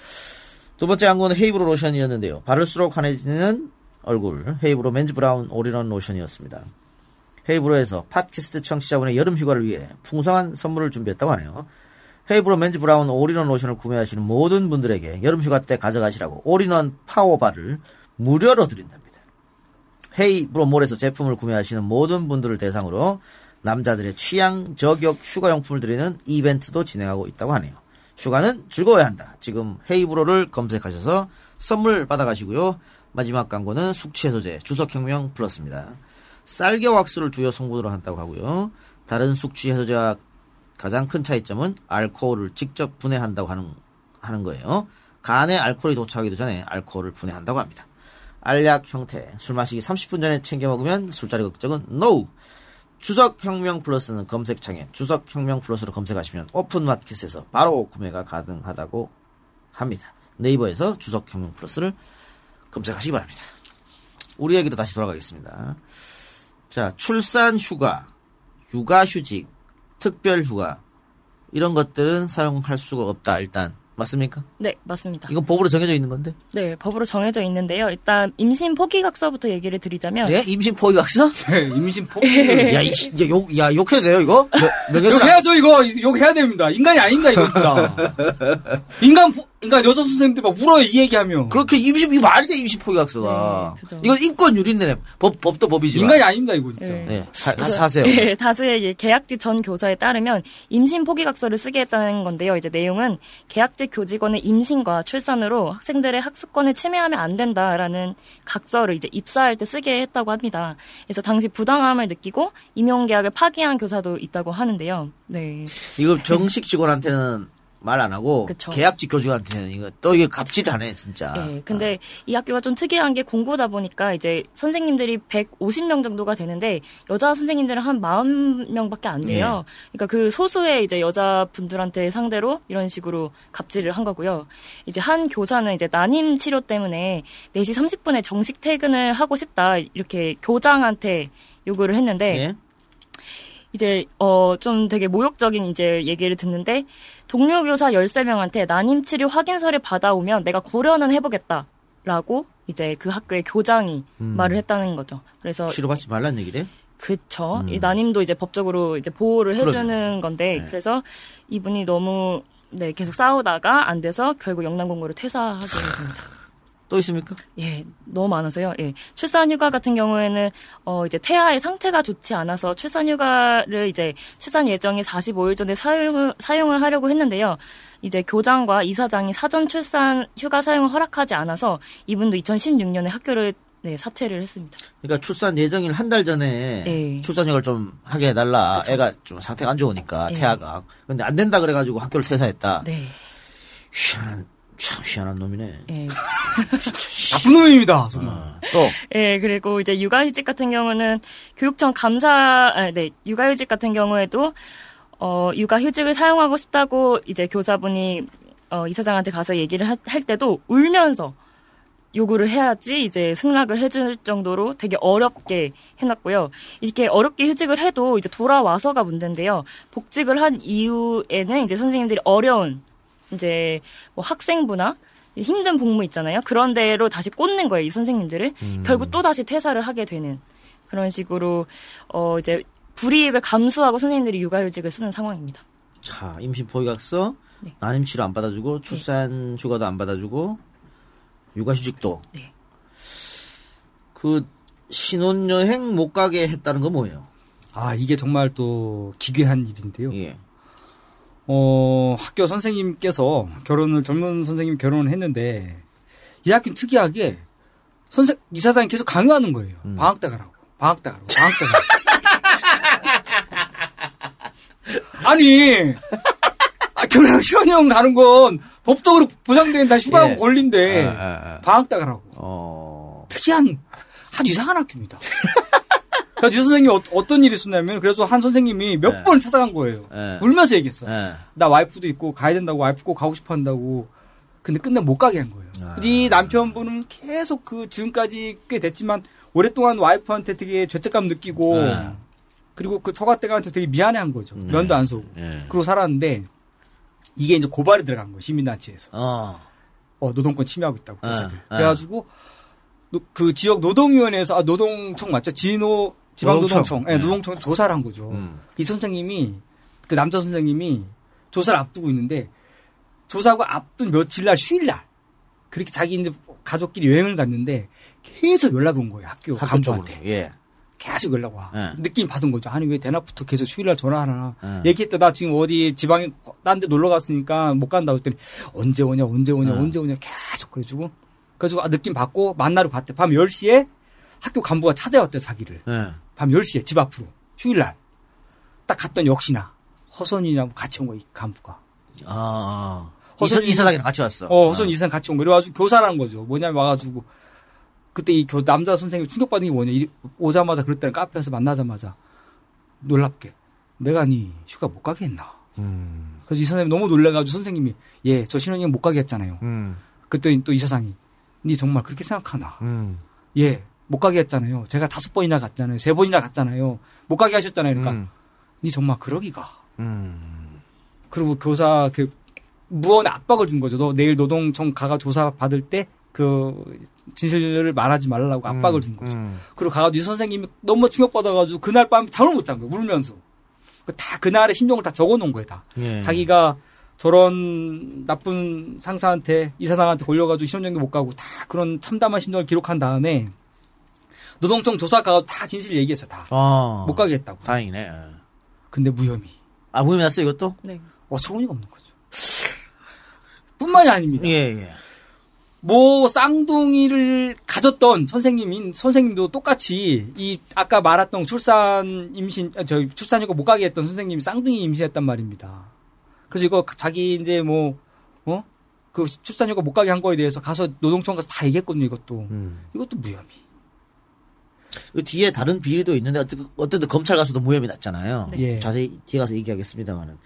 두 번째 광고는 헤이브로 로션이었는데요. 바를수록 환해지는 얼굴 헤이브로 맨즈 브라운 올인원 로션이었습니다. 헤이브로에서 팟캐스트 청취자분의 여름 휴가를 위해 풍성한 선물을 준비했다고 하네요. 헤이브로 맨즈 브라운 올인원 로션을 구매하시는 모든 분들에게 여름 휴가 때 가져가시라고 올인원 파워바를 무료로 드린답니다. 헤이브로 몰에서 제품을 구매하시는 모든 분들을 대상으로 남자들의 취향 저격 휴가용품을 드리는 이벤트도 진행하고 있다고 하네요. 휴가는 즐거워야 한다. 지금 헤이브로를 검색하셔서 선물 받아가시고요. 마지막 광고는 숙취해소제 주석혁명 플러스입니다. 쌀겨 왁스를 주요 성분으로 한다고 하고요. 다른 숙취 해소제와 가장 큰 차이점은 알코올을 직접 분해한다고 하는 하는 거예요. 간에 알코올이 도착하기도 전에 알코올을 분해한다고 합니다. 알약 형태 술 마시기 30분 전에 챙겨 먹으면 술자리 걱정은 NO. 주석혁명 플러스는 검색창에 주석혁명 플러스로 검색하시면 오픈마켓에서 바로 구매가 가능하다고 합니다. 네이버에서 주석혁명 플러스를 검색하시기 바랍니다. 우리 얘기로 다시 돌아가겠습니다. 자, 출산 휴가, 육아 휴직, 특별 휴가. 이런 것들은 사용할 수가 없다. 일단 맞습니까? 네, 맞습니다. 이건 법으로 정해져 있는 건데. 네, 법으로 정해져 있는데요. 일단 임신 포기각서부터 얘기를 드리자면 네? 임신 포기각서? [LAUGHS] 네, 임신 포기. [LAUGHS] 야, 이, 씨, 야, 욕, 야, 욕해도 돼요, 이거? 안- 욕해야죠 이거 욕해야 됩니다. 인간이 아닙니다 이거 진짜. [LAUGHS] 인간 포- 인간 여자 선생님들 막 울어요 이 얘기하면. 그렇게 임신, 이거 말이 돼, 임신 포기각서가. 이건 인권 유린네. 법, 법도 법이지만. 인간이 아닙니다 이거 진짜. 네. 네, 하, 그래서, 하세요. 예, 다수의 이 계약직 전 교사에 따르면 임신 포기각서를 쓰게 했다는 건데요. 이제 내용은 계약직 교직원의 임신과 출산으로 학생들의 학습권을 침해하면 안 된다라는 각서를 이제 입사할 때 쓰게 했다고 합니다. 그래서 당시 부당함을 느끼고 임용 계약을 파기한 교사도 있다고 하는데요. 네. 이거 정식 직원한테는 말 안 하고 그쵸. 계약직 교직원한테는 이거 또 이게 갑질하네 진짜. 예, 근데 이 학교가 좀 특이한 게 공고다 보니까 이제 선생님들이 150명 정도가 되는데 여자 선생님들은 한 40명밖에 안 돼요. 그러니까 그 소수의 이제 여자분들한테 상대로 이런 식으로 갑질을 한 거고요. 이제 한 교사는 이제 난임 치료 때문에 4시 30분에 정식 퇴근을 하고 싶다 이렇게 교장한테 요구를 했는데 예? 이제 어 좀 되게 모욕적인 이제 얘기를 듣는데 동료 교사 13명한테 난임 치료 확인서를 받아오면 내가 고려는 해 보겠다라고 이제 그 학교의 교장이 음. 말을 했다는 거죠. 그래서 치료받지 말란 얘기래? 그쵸. 음. 이 난임도 이제 법적으로 이제 보호를 그러네. 해주는 건데 그래서 이분이 너무 네 계속 싸우다가 안 돼서 결국 영남공고를 퇴사하게 됩니다. 또 있습니까? 예, 너무 많아서요. 예. 출산휴가 같은 경우에는, 어, 이제 태아의 상태가 좋지 않아서 출산휴가를 이제 출산 예정이 45일 전에 사용을, 사용을 하려고 했는데요. 이제 교장과 이사장이 사전 출산 휴가 사용을 허락하지 않아서 이분도 2016년에 학교를 네, 사퇴를 했습니다. 그러니까 출산 예정일 한 달 전에 예. 출산휴가를 좀 하게 해달라. 애가 좀 상태가 안 좋으니까 예. 태아가. 근데 안 된다 그래가지고 학교를 퇴사했다. 네. 희한한 참 희한한 놈이네. 예. 나쁜 놈입니다 정말. 또 예, 그리고 이제 육아휴직 같은 경우는 교육청 감사, 아, 네, 육아휴직 같은 경우에도, 어, 육아휴직을 사용하고 싶다고 이제 교사분이, 어, 이사장한테 가서 얘기를 하- 할 때도 울면서 요구를 해야지 이제 승낙을 해줄 정도로 되게 어렵게 해놨고요. 이렇게 어렵게 휴직을 해도 이제 돌아와서가 문제인데요. 복직을 한 이후에는 이제 선생님들이 어려운 이제 뭐 학생부나 힘든 복무 있잖아요. 그런 데로 다시 꽂는 거예요, 이 선생님들을. 결국 또 다시 퇴사를 하게 되는 그런 식으로 어 이제 불이익을 감수하고 선생님들이 육아휴직을 쓰는 상황입니다. 자, 임신 포기각서, 네. 난임 치료 안 받아주고, 출산 휴가도 안 받아주고, 육아휴직도. 네. 그 신혼여행 못 가게 했다는 건 뭐예요? 아 이게 정말 또 기괴한 일인데요. 예. 어, 학교 선생님께서 결혼을, 젊은 선생님 결혼을 했는데, 이 학교는 특이하게, 선생, 이사장이 계속 강요하는 거예요. 음. 방학 때 가라고. 방학 때 가라고. 방학 때 가라고. 아니, 아, 결혼 신혼여행 가는 건 법적으로 보장된 다 휴가하고 예. 권리인데, 아, 아, 아. 방학 때 가라고. 어, 특이한, 아주 이상한 학교입니다. 그래서 유 선생님이 어, 떤 일이 있었냐면, 그래서 한 선생님이 몇 네. 번을 찾아간 거예요. 예. 울면서 얘기했어요. 예. 나 와이프도 있고 가야 된다고 와이프 꼭 가고 싶어 한다고. 근데 끝내 못 가게 한 거예요. 아. 이 남편분은 계속 그 지금까지 꽤 됐지만 오랫동안 와이프한테 되게 죄책감 느끼고 네. 그리고 그 처가댁한테 되게 미안해 한 거죠. 면도 안 서고. 예. 그러고 살았는데 이게 이제 고발이 들어간 거예요. 시민단체에서. 어. 어, 노동권 침해하고 있다고. 네. 네. 그래가지고 노- 그 지역 노동위원회에서 아, 노동청 맞죠? 진호 지방노동청. 노동청. 예, 네. 노동청 조사를 한 거죠. 음. 이 선생님이 그 남자 선생님이 조사를 앞두고 있는데 조사하고 앞둔 며칠 날 휴일 날 그렇게 자기 이제 가족끼리 여행을 갔는데 계속 연락 온 거예요 학교 학교. 간부한테 예. 계속 연락 와 예. 느낌 받은 거죠 아니 왜 대낮부터 계속 휴일 날 전화하나 예. 얘기했다 나 지금 어디 지방에 딴 데 놀러 갔으니까 못 간다고 했더니 언제 오냐 언제 오냐 예. 언제 오냐 계속 그래가지고 그래가지고 아, 느낌 받고 만나러 갔대 밤 10시에 학교 간부가 찾아왔대요 자기를 예. 밤 10시에 집 앞으로 휴일날 딱 갔더니 역시나 허선이랑 같이 온 거야 이 간부가 아. 허선 이사, 이사장이랑 같이 왔어. 어 허선 이사랑 같이 온 거야 그래가지고 교사라는 거죠 뭐냐면 와가지고 그때 이 교, 남자 선생님 충격받은 게 뭐냐 이- 오자마자 그랬더니 카페에서 만나자마자 놀랍게 내가 니 휴가 못 가게 했나 음. 그래서 이 선생님이 너무 놀래가지고 선생님이 예 저 신혼여행 못 가게 했잖아요 음. 그랬더니 또 이 사장이 니 정말 그렇게 생각하나 음. 예 못 가게 했잖아요 제가 다섯 번이나 갔잖아요 세 번이나 갔잖아요 못 가게 하셨잖아요 그러니까 음. 니 정말 그러기가 음. 그리고 교사 그 무언의 압박을 준 거죠. 너 내일 노동청 가가 조사 받을 때 그 진실을 말하지 말라고 압박을 준 거죠. 음. 그리고 가가지고 이 선생님이 너무 충격받아가지고 그날 밤 잠을 못 잔 거예요. 울면서. 다 그날의 심정을 다 적어놓은 거예요. 다. 예. 자기가 저런 나쁜 상사한테 이 사장한테 걸려가지고 시험장교 못 가고 다 그런 참담한 심정을 기록한 다음에 노동청 조사 가서 다 진실 얘기했어 다. 어. 못 가게 했다고. 다행이네. 예. 근데 무혐의. 아, 무혐의 났어, 이것도? 네. 어처구니가 없는 거죠. 뿐만이 아닙니다. 예, 예. 뭐 쌍둥이를 가졌던 선생님인 선생님도 똑같이 이 아까 말했던 출산 임신 아, 저 출산이고 못 가게 했던 선생님이 쌍둥이 임신했단 말입니다. 그래서 이거 자기 이제 뭐 어? 그 출산휴가 못 가게 한 거에 대해서 가서 노동청 가서 다 얘기했거든요, 이것도. 음. 이것도 무혐의. 그 뒤에 다른 비리도 있는데 어쨌든, 어쨌든 검찰 가서도 무혐의 났잖아요. 네. 예. 자세히 뒤에 가서 얘기하겠습니다만은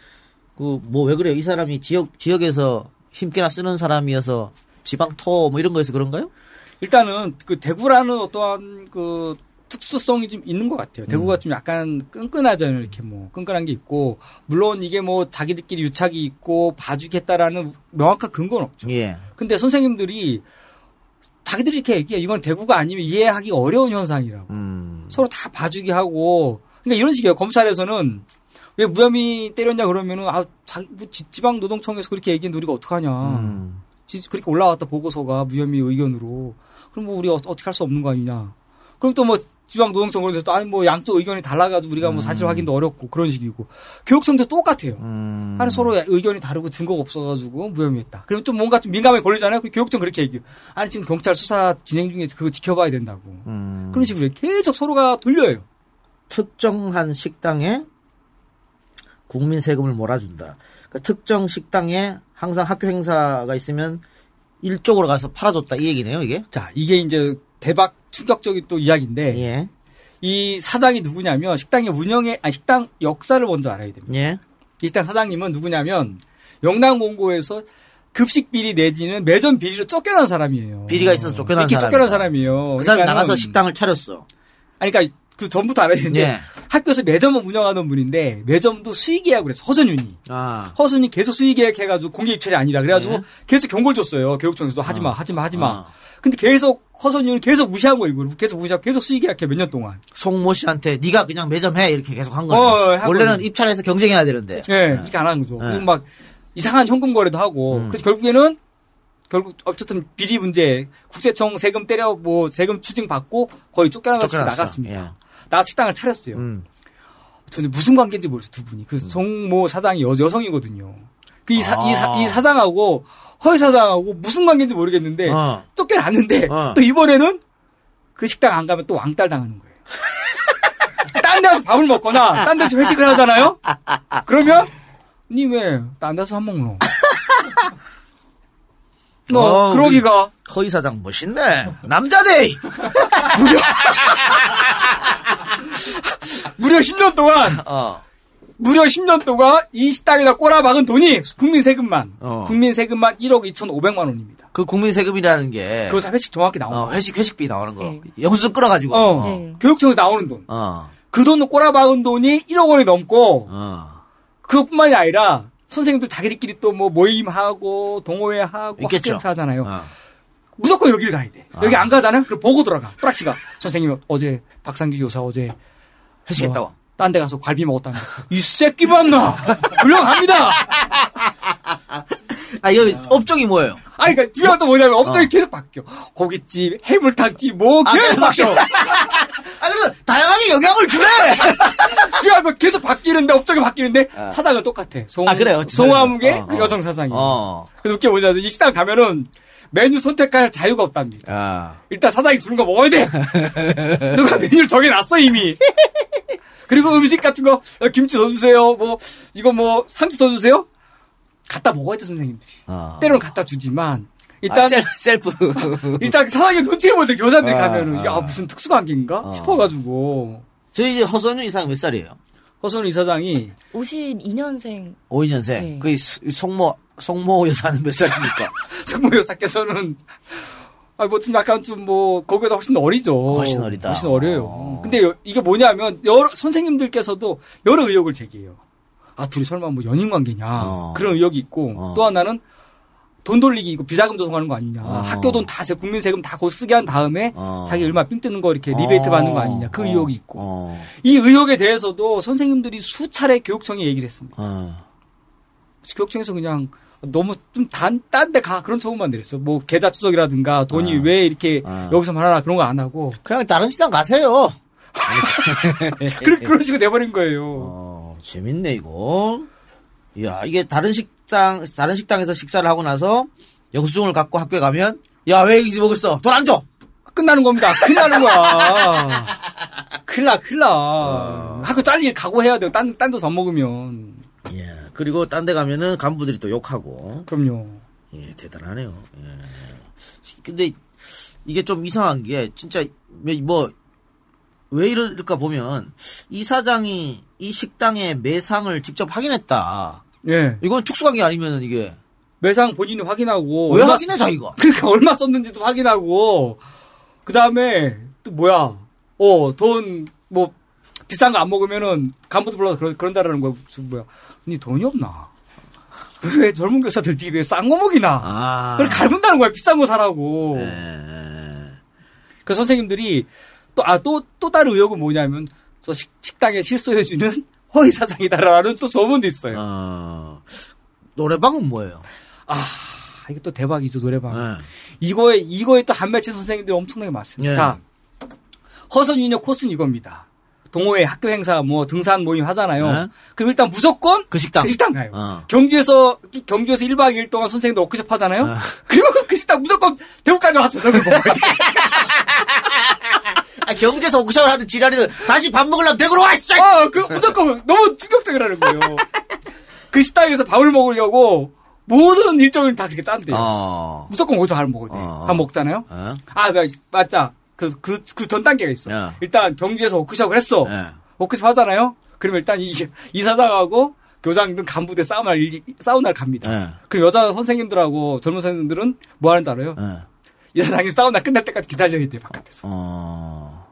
그 뭐 왜 그래요? 이 사람이 지역 지역에서 힘께나 쓰는 사람이어서 지방 토 뭐 이런 거에서 그런가요? 일단은 그 대구라는 어떠한 그 특수성이 좀 있는 것 같아요. 대구가 좀 약간 끈끈하잖아요. 이렇게 뭐 끈끈한 게 있고 물론 이게 뭐 자기들끼리 유착이 있고 봐주겠다라는 명확한 근거는 없죠. 예. 근데 선생님들이 자기들이 이렇게 얘기해 이건 대구가 아니면 이해하기 어려운 현상이라고 음. 서로 다 봐주기 하고 그러니까 이런 식이에요. 검찰에서는 왜 무혐의 때렸냐 그러면은 아 자기 뭐 지- 지방 노동청에서 그렇게 얘기했는데 우리가 어떡하냐. 음. 지- 그렇게 올라왔다 보고서가 무혐의 의견으로 그럼 뭐 우리가 어, 어떻게 할 수 없는 거 아니냐. 그럼 또 뭐 지방 노동청 그런 데서 또 아니 뭐 양쪽 의견이 달라가지고 우리가 뭐 사실 확인도 어렵고 그런 식이고 교육청도 똑같아요. 음. 하는 서로 의견이 다르고 증거가 없어가지고 무혐의했다. 그러면 좀 뭔가 좀 민감하게 걸리잖아요. 그 교육청 그렇게 얘기해요. 아니 지금 경찰 수사 진행 중에서 그거 지켜봐야 된다고. 음. 그런 식으로 계속 서로가 돌려요. 특정한 식당에 국민 세금을 몰아준다. 그러니까 특정 식당에 항상 학교 행사가 있으면 일쪽으로 가서 팔아줬다 이 얘기네요 이게. 자 이게 이제 대박 충격적인 또 이야기인데 예. 이 사장이 누구냐면 식당의 운영에 아 식당 역사를 먼저 알아야 됩니다. 예. 이 식당 사장님은 누구냐면 영남 공고에서 급식 비리 내지는 매점 비리로 쫓겨난 사람이에요. 비리가 있어서 쫓겨난 사람이다. 쫓겨난 사람이에요. 그 사람이 그러니까는- 나가서 식당을 차렸어. 아니 그러니까 그 전부터 알아야 되는데 예. 학교에서 매점을 운영하는 분인데 매점도 수의계약을 해서 허선윤이 아. 허선이 계속 수의계약 해가지고 공개 입찰이 아니라 그래가지고 예. 계속 경고를 줬어요 교육청에서도 하지마 어. 하지마 하지마 어. 근데 계속 허선윤은 계속 무시한 거예요 이걸 계속 무시하고 계속 수의계약해 몇 년 동안 송모 씨한테 네가 그냥 매점 해 이렇게 계속 한 거예요. 어, 한 원래는. 입찰해서 경쟁해야 되는데. 예 이렇게 안 하는 거죠 예. 막 이상한 현금 거래도 하고 음. 그래서 결국에는 결국 어쨌든 비리 문제 국세청 세금 때려 뭐 세금 추징 받고 거의 쫓겨나서. 나갔습니다 예. 나가서 식당을 차렸어요 음. 저는 무슨 관계인지 모르겠어요, 두 분이. 그 송모 사장이 여, 여성이거든요. 그 이 사, 이, 사, 아. 이 사장하고 허위 사장하고 무슨 관계인지 모르겠는데 어. 쫓겨났는데 어. 또 이번에는 그 식당 안 가면 또 왕따를 당하는 거예요. [LAUGHS] 딴 데 가서 밥을 먹거나 딴 데서 회식을 하잖아요. 그러면 니 왜 딴 데서 밥 먹노? 너 어, 그러기가 허위 사장 멋있네. 남자대. [LAUGHS] 무려 [LAUGHS] 10년 동안 어. 무려 10년 동안 이 식당에다 꼬라박은 돈이 국민 세금만 어. 국민 세금만 1억 2,500만 원입니다. 그 국민 세금이라는 게 그거 다 회식 정확히 나오는 어, 거. 회식 회식비 나오는 거. 네. 영수증 끌어가지고. 어. 어. 교육청에서 나오는 돈. 어. 그 돈을 꼬라박은 돈이 1억 원이 넘고 어. 그것뿐만이 아니라 선생님들 자기들끼리 또 뭐 모임하고 동호회하고 있겠죠. 학교 하잖아요. 어. 무조건 여기를 가야 돼. 여기 아. 안 가잖아요. 그럼 보고 돌아가. 뿌락치가 선생님 어제 박상규 교사 어제 회식했다고. 뭐, 딴데 가서 갈비 먹었다는데 이 새끼 봤나? [LAUGHS] 불령합니다. 아, 이거 업종이 뭐예요? 아니, 그니까, 뒤가 또 뭐냐면, 업종이 어. 계속 바뀌어. 고깃집, 해물탕집, 뭐, 아, 계속 계속 바뀌어. 아, 그래서 다양하게 영향을 주네! [LAUGHS] 뒤가 뭐 계속 바뀌는데, 업종이 바뀌는데, 어. 사장은 똑같아. 송, 아, 그래요? 송화무의 어, 그 어. 여성 사장이. 어. 그래서 웃겨 보자. 이 식당 가면은, 메뉴 선택할 자유가 없답니다. 아. 일단 사장이 주는 거 먹어야 돼. [LAUGHS] 누가 메뉴를 정해놨어, 이미. 그리고 음식 같은 거, 어, 김치 더 주세요. 뭐, 이거 뭐, 상추 더 주세요. 갖다 먹어야 돼, 선생님들이. 어. 때로는 갖다 주지만, [LAUGHS] 일단, 아, 셀, 셀프. 일단 사장이 눈치를 보는데 교사들이 아, 가면은, 아. 야, 무슨 특수관계인가? 어. 싶어가지고. 저희 이제 허선유 이상 몇 살이에요? 허선우 이사장이 52년생 52년생. 네. 그 이- 송모, 송모 여사는 몇 살입니까? [LAUGHS] 정모 여사께서는, 아, 뭐, 좀 약간 좀 뭐, 거기보다 훨씬 어리죠. 훨씬 어리다. 훨씬 어려요. 어. 근데 여- 이게 뭐냐면, 여러, 선생님들께서도 여러 의혹을 제기해요. 아 둘이 설마 뭐 연인 관계냐 어. 그런 의혹이 있고 또 하나는 돈 돌리기 이거 비자금 조성하는 거 아니냐 학교 돈 다 세- 국민 세금 다 곧 쓰게 한 다음에 어. 자기 얼마 삥 뜨는 거 이렇게 리베이트 받는 거 아니냐 그 의혹이 있고 어. 이 의혹에 대해서도 선생님들이 수차례 교육청에 얘기를 했습니다. 어. 교육청에서 그냥 너무 좀 단 딴 데 가 그런 처분만 내렸어. 뭐 계좌 추적이라든가 돈이 왜 이렇게 여기서만 하나 그런 거 안 하고 그냥 다른 식당 가세요. [LAUGHS] 그런 그런 식으로 내버린 거예요. 어, 재밌네 이거. 야 이게 다른 식당 다른 식당에서 식사를 하고 나서 영수증을 갖고 학교에 가면 야왜 여기서 먹었어? 돈 안 줘. 끝나는 겁니다. 큰일 나는 거야. [LAUGHS] 큰일 나, 큰일 나. 학교 잘리 각오해야 돼요. 딴, 딴 데서 밥 먹으면. 예. 그리고 딴 데 가면은 간부들이 또 욕하고. 그럼요. 예, 대단하네요. 예. 근데 이게 좀 이상한 게 진짜 뭐 왜 이럴까 보면 이 사장이 이 식당의 매상을 직접 확인했다. 예. 이건 특수관계 아니면은 이게 매상 본인이 확인하고. 왜 얼마 확인해, 쓰- 자기가? [LAUGHS] 그러니까 얼마 썼는지도 확인하고. 그 다음에 또 뭐야. 어, 돈, 뭐, 비싼 거 안 먹으면은 간부도 불러서 그런, 그런다라는 거야. 무슨 뭐야. 니 돈이 없나? [LAUGHS] 왜 젊은 교사들 니왜싼 거 먹이나? 아. 그걸 갈군다는 거야. 비싼 거 사라고. 네. 그 선생님들이 또, 아, 또, 또 다른 의혹은 뭐냐면, 저 식, 식당에 실소해주는 [LAUGHS] 허위 사장이다라는 또 소문도 있어요. 어. 노래방은 뭐예요? 아, 이게 또 대박이죠, 노래방. 네. 이거에, 이거에 또한 맺힌 선생님들이 엄청나게 많습니다. 예. 자, 허선유녀 코스는 이겁니다. 동호회 학교 행사 뭐 등산 모임 하잖아요. 네. 그럼 일단 무조건 그 식당. 그 식당 가요. 어. 경주에서 경주에서 1박 2일 동안 선생님들 워크숍 하잖아요. 그리고 그 식당 무조건 대구까지 와서 저녁을 먹어야 돼. [LAUGHS] 아, 경주에서 옥션을 하는 지랄이는 다시 밥 먹으려면 대구로 와, 씨! 어, 그 무조건 너무 충격적이라는 거예요. 그 식당에서 밥을 먹으려고 모든 일정을 다 그렇게 짠대요. 어. 무조건 거기서 밥을 먹어야 돼. 어. 밥 먹잖아요. 어? 아, 맞- 맞자. 그, 그, 그 전 단계가 있어. 야. 일단 경주에서 워크숍을 했어. 예. 워크숍 하잖아요. 그러면 일단 이, [LAUGHS] 이 사장하고 교장 등 싸움날, 일- 사우나를 갑니다. 예. 그럼 여자 선생님들하고 젊은 선생님들은 뭐 하는지 알아요? 예. 이 사장님 사우나 끝날 때까지 기다려야 돼, 바깥에서. 어.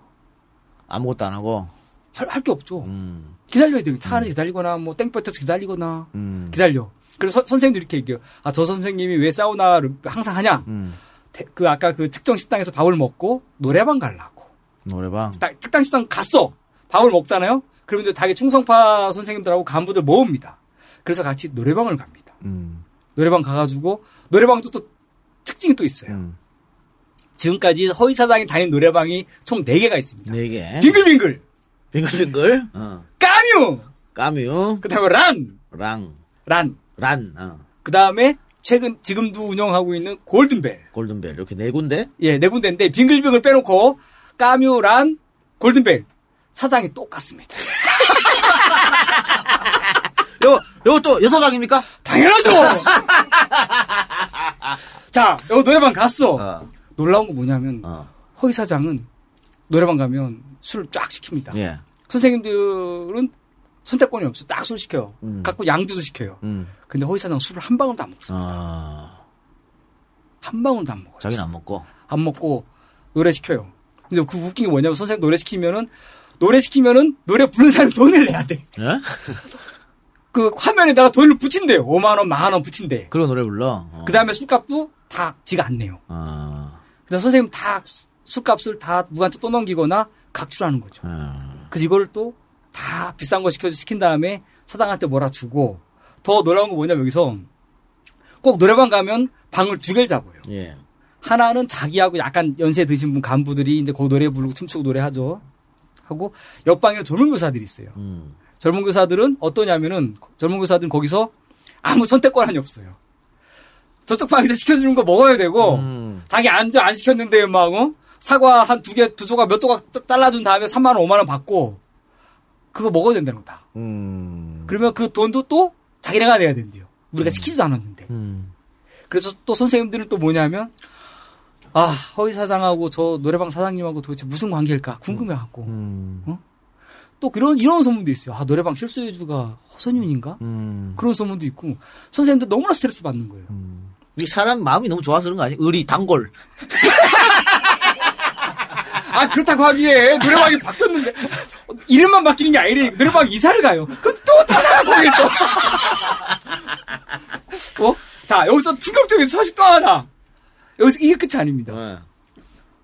아무것도 안 하고. 할, 할게 없죠. 음. 기다려야 돼요. 차 안에서 기다리거나, 뭐, 땡볕에서 기다리거나, 음. 기다려. 그래서 선- 선생님들이 이렇게 얘기해요. 아, 저 선생님이 왜 사우나를 항상 하냐? 음. 대- 그 아까 그 특정 식당에서 밥을 먹고 노래방 가려고. 노래방. 딱 특당 식당 갔어. 밥을 먹잖아요. 그러면 이제 자기 충성파 선생님들하고 간부들 모읍니다. 그래서 같이 노래방을 갑니다. 음. 노래방 가가지고 노래방도 또 특징이 또 있어요. 음. 지금까지 허위 사장이 다닌 노래방이 총 4개가 있습니다. 네 개. 빙글빙글, 빙글빙글. 어. 까뮤, 까뮤. 그다음에 란, 랑. 란, 란. 어. 그다음에 최근 지금도 운영하고 있는 골든벨. 골든벨. 이렇게 네 군데. 예, 네 군데인데 빙글빙글 빼놓고 까뮤, 란, 골든벨 사장이 똑같습니다. [LAUGHS] 요, 요것도 여사장입니까? 당연하죠. [LAUGHS] 자, 여기 노래방 갔어. 어. 놀라운 건 뭐냐면 어. 허위 사장은 노래방 가면 술을 쫙 시킵니다. 예. 선생님들은 선택권이 없어. 딱 술 시켜요. 음. 갖고 양주도 시켜요. 음. 근데 허위 사장 술을 한 방울도 안 먹어. 아. 한 방울도 안 먹어. 자기는 안 먹고. 안 먹고 노래 시켜요. 근데 그 웃긴 게 뭐냐면 선생님 노래 시키면은 노래 시키면은 노래 부르는 사람이 돈을 내야 돼. 예? [LAUGHS] 그 화면에다가 돈을 붙인대요. 5만 원, 만 원 붙인대. 그리고 노래 불러. 어. 그 다음에 술값도 다 지가 안 내요. 아. 그다음 선생님 다 수- 술값을 다 누구한테 또 넘기거나 각출하는 거죠. 아. 그래서 이거를 또 다 비싼 거 시켜 시킨 다음에 사장한테 뭐라 주고 더 놀라운 거 뭐냐면 여기서 꼭 노래방 가면 방을 두 개를 잡아요. 예. 하나는 자기하고 약간 연세 드신 분 간부들이 이제 그 노래 부르고 춤추고 노래하죠. 하고 옆방에 젊은 교사들이 있어요. 음. 젊은 교사들은 어떠냐면은 젊은 교사들은 거기서 아무 선택권이 없어요. 저쪽 방에서 시켜주는 거 먹어야 되고 음. 자기 안, 안 시켰는데 막 어? 사과 한 두 개, 두 조각 몇 조각 따- 잘라준 다음에 3만 원, 5만 원 받고 그거 먹어야 된다는 거다. 음. 그러면 그 돈도 또 자기네가 내야 된대요. 우리가 시키지도 않았는데. 음. 그래서 또 선생님들은 또 뭐냐면 아 허위 사장하고 저 노래방 사장님하고 도대체 무슨 관계일까 궁금해갖고 음. 어? 또 그런 이런 소문도 있어요. 아 노래방 실소유주가 허선윤인가 음. 그런 소문도 있고 선생님들 너무나 스트레스 받는 거예요. 이 사람 마음이 너무 좋아서 그런 거 아니야? 의리, 단골. [LAUGHS] 아 그렇다고 하기에 노래방이 바뀌었는데 이름만 바뀌는 게 아니래 노래방 이사를 가요. 그럼 또 찾아라 거길 또. [LAUGHS] 어? 자 여기서 충격적인 소식 또 하나. 여기서 이게 끝이 아닙니다.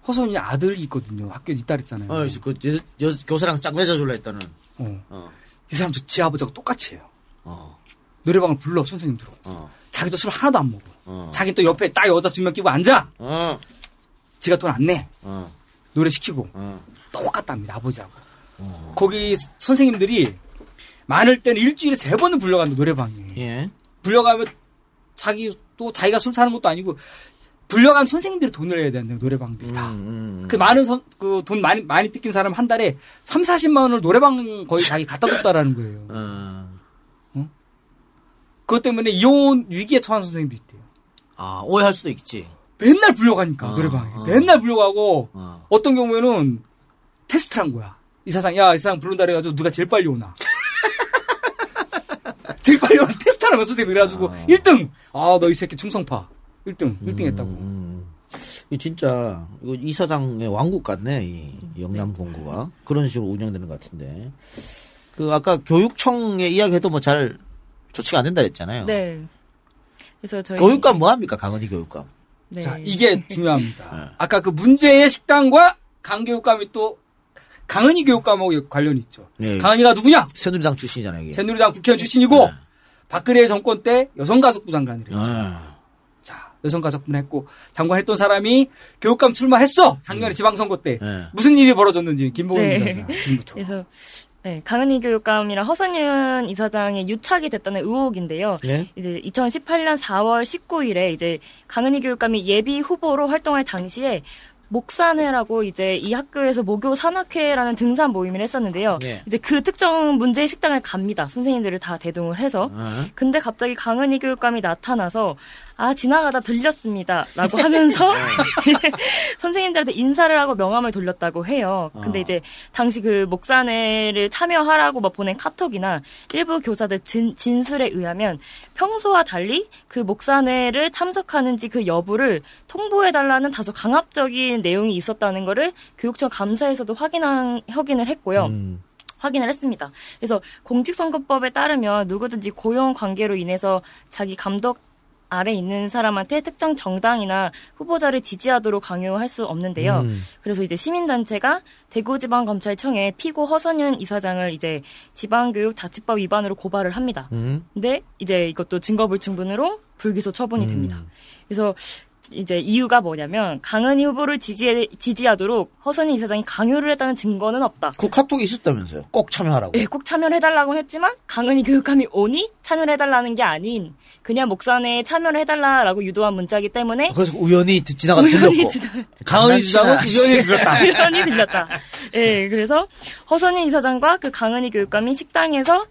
허선이 아들이 있거든요. 학교에 있다 그랬잖아요. 어, 그 여, 여, 교사랑 짝 맺어줄라 했다는. 어. 어. 이 사람도 지 아버지하고 똑같이 해요. 어. 노래방을 불러 선생님 들어. 어. 자기도 술 하나도 안 먹어. 어. 자기 또 옆에 딱 여자 두 명 끼고 앉아. 어. 지가 돈 안 내. 어. 노래 시키고 어. 똑같답니다 아버지하고. 거기 선생님들이 많을 때는 일주일에 세 번은 불려간다 노래방에. 예. 불려가면 자기 또 자기가 술 사는 것도 아니고 불려간 선생님들이 돈을 내야 되는데 노래방들이 다. 음, 그 많은 그돈 많이 많이 뜯긴 사람 한 달에 3, 40만 원을 노래방 거의 자기 갖다 줬다라는 거예요. 어. 그것 때문에 이혼 위기에 처한 선생님도 있대요. 아, 오해할 수도 있지. 맨날 불려가니까 노래방에 어. 맨날 불려가고 어. 어떤 경우에는 테스트를 한 거야. 이 사장 야이 사장 부른다 그래가지고 누가 제일 빨리 오나. [LAUGHS] 제일 빨리 오나 테스트하는 거야 선생님 그래가지고 1등 아 너 이 새끼 충성파 1등 1등 했다고. 음. 이 진짜 이거 이사장의 왕국 같네 이 영남 본구가 그런 식으로 운영되는 것 같은데 그 아까 교육청의 이야기해도 뭐 잘 조치가 안 된다 그랬잖아요. 네. 그래서 저희 교육감 뭐 합니까 강은희 교육감? 네. 자 이게 중요합니다. 네. 아까 그 문제의 식당과 강교육감이 또 강은희 교육감하고 관련이 있죠. 네. 강은희가 누구냐? 새누리당 출신이잖아요. 이게. 새누리당 국회의원 출신이고 박근혜 정권 때 여성가족부 장관을 했죠. 아, 자, 여성가족부는 했고 장관했던 사람이 교육감 출마했어. 작년에 지방선거 때 네. 무슨 일이 벌어졌는지 김봉현 네. 기자가 지금부터. 그래서 네, 강은희 교육감이랑 허선윤 이사장의 유착이 됐다는 의혹인데요. 예? 이제 2018년 4월 19일에 이제 강은희 교육감이 예비 후보로 활동할 당시에 목산회라고 이제 이 학교에서 모교 산악회라는 등산 모임을 했었는데요. 예. 이제 그 특정 문제의 식당을 갑니다. 선생님들을 다 대동을 해서. 어? 근데 갑자기 강은희 교육감이 나타나서 아 지나가다 들렸습니다라고 하면서 [LAUGHS] [LAUGHS] 선생님들한테 인사를 하고 명함을 돌렸다고 해요. 근데 어. 이제 당시 그 목사회를 참여하라고 뭐 보낸 카톡이나 일부 교사들 진, 진술에 의하면 평소와 달리 그 목사회를 참석하는지 그 여부를 통보해달라는 다소 강압적인 내용이 있었다는 거를 교육청 감사에서도 확인한 확인을 했고요. 음. 확인을 했습니다. 그래서 공직선거법에 따르면 누구든지 고용 관계로 인해서 자기 감독 아래 있는 사람한테 특정 정당이나 후보자를 지지하도록 강요할 수 없는데요. 음. 그래서 이제 시민단체가 대구지방검찰청에 피고 허선윤 이사장을 이제 지방교육자치법 위반으로 고발을 합니다. 음. 근데 이제 이것도 증거불충분으로 불기소 처분이 음. 됩니다. 그래서 이제 이유가 뭐냐면 강은희 후보를 지지 지지하도록 허선희 이사장이 강요를 했다는 증거는 없다. 그 카톡이 있었다면서요. 꼭 참여하라고. 예, 꼭 참여를 해달라고 했지만 강은희 교육감이 오니 참여를 해달라는 게 아닌 그냥 목사회에 참여를 해달라고 유도한 문자이기 때문에 그래서 우연히 듣- 지나가 우연히 들렸고. 지나- [LAUGHS] 강은희 장난치나. 우연히 들었다. [LAUGHS] 우연히 들렸다. 예, 그래서 허선희 이사장과 그 강은희 교육감이 식당에서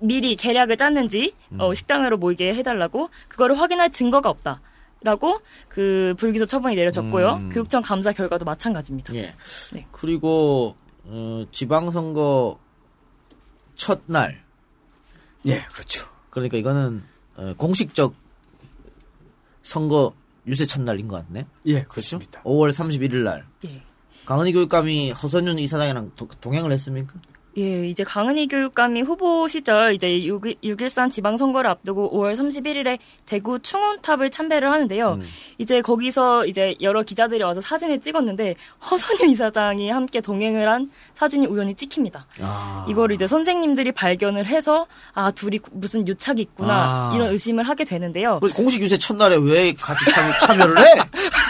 미리 계략을 짰는지 음. 어, 식당으로 모이게 해달라고 그거를 확인할 증거가 없다. 라고 그 불기소 처분이 내려졌고요. 음. 교육청 감사 결과도 마찬가지입니다. 예. 네. 그리고 어, 지방선거 첫날 예, 그렇죠. 그러니까 이거는 어, 공식적 선거 유세 첫날인 것 같네. 예, 그렇죠? 그렇습니다. 5월 31일 날 예. 강은희 교육감이 허선윤 이사장이랑 도- 동행을 했습니까? 예, 이제 강은희 교육감이 후보 시절 이제 6.13 지방선거를 앞두고 5월 31일에 대구 충원탑을 참배를 하는데요. 음. 이제 거기서 이제 여러 기자들이 와서 사진을 찍었는데 허선윤 이사장이 함께 동행을 한 사진이 우연히 찍힙니다. 아. 이거를 이제 선생님들이 발견을 해서 아 둘이 무슨 유착이 있구나 아. 이런 의심을 하게 되는데요. 그래서 공식 유세 첫날에 왜 같이 참, 참여를 해? [LAUGHS]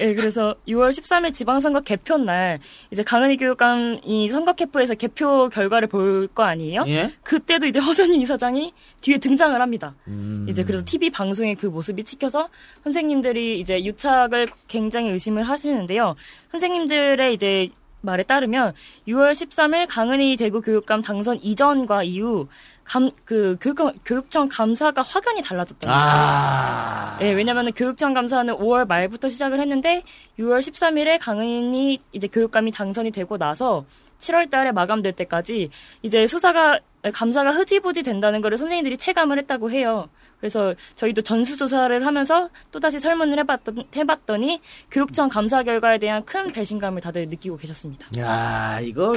예, 그래서 6월 13일 지방선거 개표 날 이제 강은희 교육감이 선거 캠프에서 개표 결과를 볼 거 아니에요? 예? 그때도 이제 허선윤 이사장이 뒤에 등장을 합니다. 음. 이제 그래서 TV 방송에 그 모습이 찍혀서 선생님들이 이제 유착을 굉장히 의심을 하시는데요. 선생님들의 이제 말에 따르면 6월 13일 강은희 대구 교육감 당선 이전과 이후 감, 그 교육, 교육청 감사가 확연히 달라졌다. 아. 예, 왜냐면 은 교육청 감사는 5월 말부터 시작을 했는데 6월 13일에 강은희 이제 교육감이 당선이 되고 나서 7월 달에 마감될 때까지 이제 수사가 감사가 흐지부지 된다는 거를 선생님들이 체감을 했다고 해요. 그래서 저희도 전수조사를 하면서 또다시 설문을 해봤던, 해봤더니 교육청 감사 결과에 대한 큰 배신감을 다들 느끼고 계셨습니다. 야, 이거,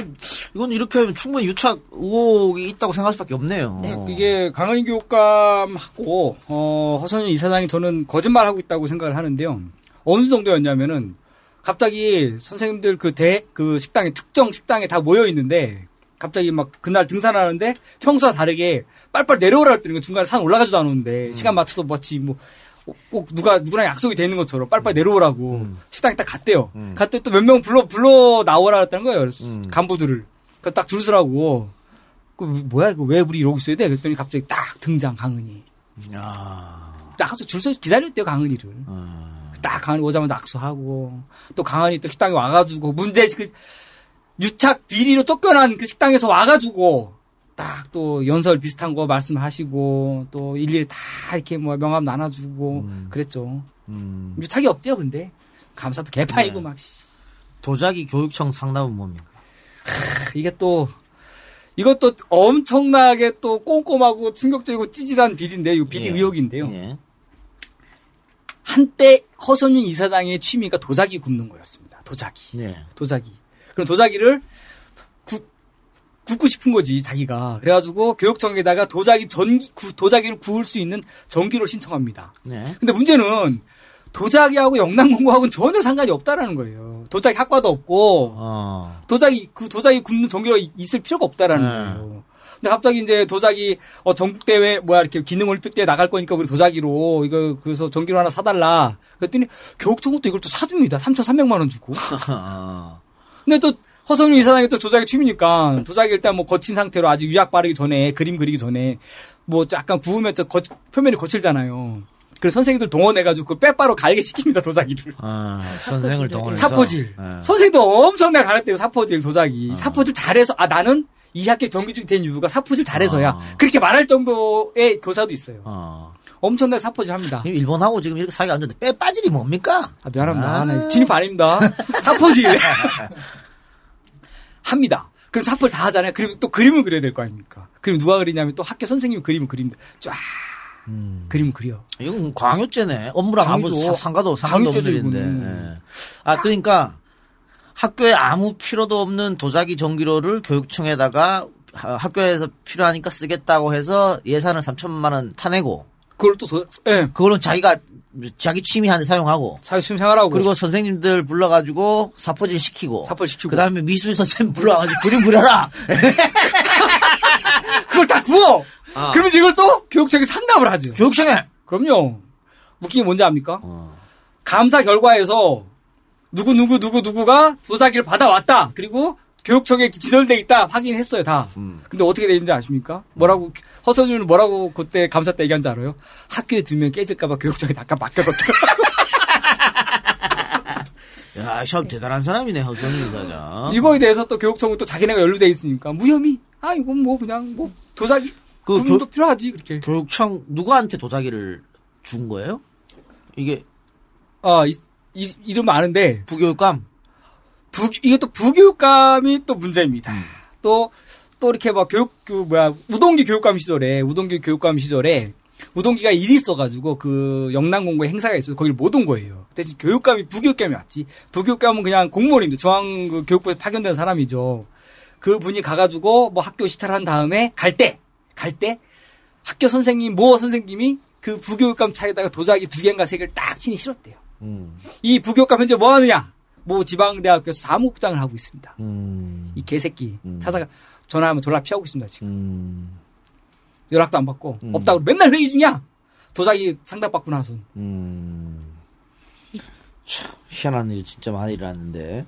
이건 이렇게 하면 충분히 유착 의혹이 있다고 생각할 수밖에 없네요. 있네요. 이게 강은희 교육감하고 어, 허선윤 이사장이 저는 거짓말 하고 있다고 생각을 하는데요. 어느 정도였냐면은 갑자기 선생님들 그 대 그 식당에 특정 식당에 다 모여 있는데 갑자기 막 그날 등산하는데 평소와 다르게 빨빨 내려오라 했더니 그 중간에 산 올라가지도 않았는데 시간 맞춰서 마치 뭐 꼭 누가 누구랑 약속이 돼 있는 것처럼 빨빨 내려오라고 식당에 딱 갔대요. 갔더니 또 몇 명 불러 불러 나오라 했다는 거예요. 간부들을. 그 딱 줄 서라고. 그 뭐야 이거 왜 우리 이러고 있어야 돼? 그랬더니 갑자기 딱 등장 강은이. 딱 가서 줄서 기다렸대요 강은이를. 딱 강은이 오자마자 악수하고 또 강은이 또 식당에 와가지고 문제 그 유착 비리로 쫓겨난 그 식당에서 와가지고 딱 또 연설 비슷한 거 말씀하시고 또 일일이 다 이렇게 뭐 명함 나눠주고 그랬죠. 유착이 없대요 근데 감사도 개판이고 막 씨. 도자기 교육청 상담은 뭡니까? 이게 또 이것도 엄청나게 또 꼼꼼하고 충격적이고 찌질한 비리인데 이 비리 예. 의혹인데요. 예. 한때 허선윤 이사장의 취미가 도자기 굽는 거였습니다. 도자기. 네. 도자기. 그럼 도자기를 굽, 굽고 싶은 거지, 자기가. 그래가지고 교육청에다가 도자기 전기, 구- 도자기를 구울 수 있는 전기를 신청합니다. 네. 근데 문제는 도자기하고 영남공고하고는 전혀 상관이 없다라는 거예요. 도자기 학과도 없고, 어. 도자기, 그 도자기 굽는 전기가 이- 있을 필요가 없다라는 네. 거예요. 근데 갑자기 이제 도자기, 어, 전국 대회, 뭐야, 이렇게 기능 올림픽대회 나갈 거니까 우리 도자기로, 이거, 그래서 전기로 하나 사달라. 그랬더니 교육청은 또 이걸 또 사줍니다. 3,300만 원 주고. [LAUGHS] 근데 또 허성윤 이사장이 또 도자기 취미니까 도자기 일단 뭐 거친 상태로 아주 유약 바르기 전에 그림 그리기 전에 뭐 약간 구우면 저 거- 표면이 거칠잖아요. 그래서 선생님들 동원해가지고 그 빼바로 갈게 시킵니다 도자기를. 아, 선생을 동원해서 사포질. 예. 선생님도 엄청나게 가르쳐요 사포질 도자기. 사포질 잘해서 아 나는 이 학교 경기중이 된 이유가 사포질 잘해서야. 그렇게 말할 정도의 교사도 있어요. 엄청나게 사포질 합니다. 일본하고 지금 이렇게 사이가 안 좋은데 빼 빠질이 뭡니까? 아, 미안합니다. 아. 네, 진입 아닙니다. [LAUGHS] 사포질. [LAUGHS] 합니다. 그럼 사포를 다 하잖아요. 그리고 또 그림을 그려야 될 거 아닙니까? 그럼 누가 그리냐면 또 학교 선생님이 그림을 그립니다. 쫙. 그림 그려. 이건 광요죄네. 업무랑 아무 상관도 상관도 없는 광유죄죠, 일인데. 이거는. 예. 아 그러니까 학교에 아무 필요도 없는 도자기 전기료를 교육청에다가 하- 학교에서 필요하니까 쓰겠다고 해서 예산을 3천만 원 타내고 그걸 또 도, 예. 그거는 자기가 자기 취미한테 사용하고 자기 취미 생활하고 그리고 선생님들 불러가지고 사포질 시키고 사포질 시키고 그 다음에 미술 선생님 불러가지고 그림 그려라 [LAUGHS] 그걸 다 구워! 아. 그러면 이걸 또 교육청에 상담을 하죠. 교육청에! 그럼요. 웃긴 게 뭔지 압니까? 어. 감사 결과에서 누구, 누구, 누구, 누구가 도자기를 받아왔다. 그리고 교육청에 지설돼 있다. 확인했어요, 다. 음. 근데 어떻게 되는지 아십니까? 뭐라고, 허선윤은 뭐라고 그때 감사 때 얘기한 줄 알아요? 학교에 두면 깨질까봐 교육청에 잠깐 맡겨뒀다. [LAUGHS] 야, 참 대단한 사람이네 허선희 이사장. 이거에 대해서 또 교육청은 또 자기네가 연루돼 있으니까 무혐의. 아, 이건 뭐 그냥 뭐 도자기. 그 구분도 필요하지, 그렇게. 교육청 누구한테 도자기를 준 거예요? 이게 아, 이, 이, 이름 아는데. 부교육감? 부, 이게 또 부교육감이 또 문제입니다. 음. 또, 또 이렇게 막 교육, 그, 뭐야, 우동기 교육감 시절에, 우동기 교육감 시절에, 우동기가 일이 있어가지고 그 영남공고에 행사가 있어서 거기를 못온 거예요. 대신 교육감이 부교육감이 왔지. 부교육감은 그냥 공무원입니다. 중앙 그 교육부에서 파견된 사람이죠. 그 분이 가가지고 뭐 학교 시찰한 다음에 갈 때, 갈 때 학교 선생님, 모 선생님이 그 부교육감 차에다가 도자기 두 개인가 세 개를 딱 치니 실었대요. 음. 이 부교육감 현재 뭐 하느냐? 모 지방대학교에서 사무국장을 하고 있습니다. 음. 이 개새끼 찾아가 전화하면 졸라 피하고 있습니다 지금. 음. 연락도 안 받고 없다고 맨날 회의 중이야. 도자기 상담 받고 나서. 음. 참, 희한한 일이 진짜 많이 일어났는데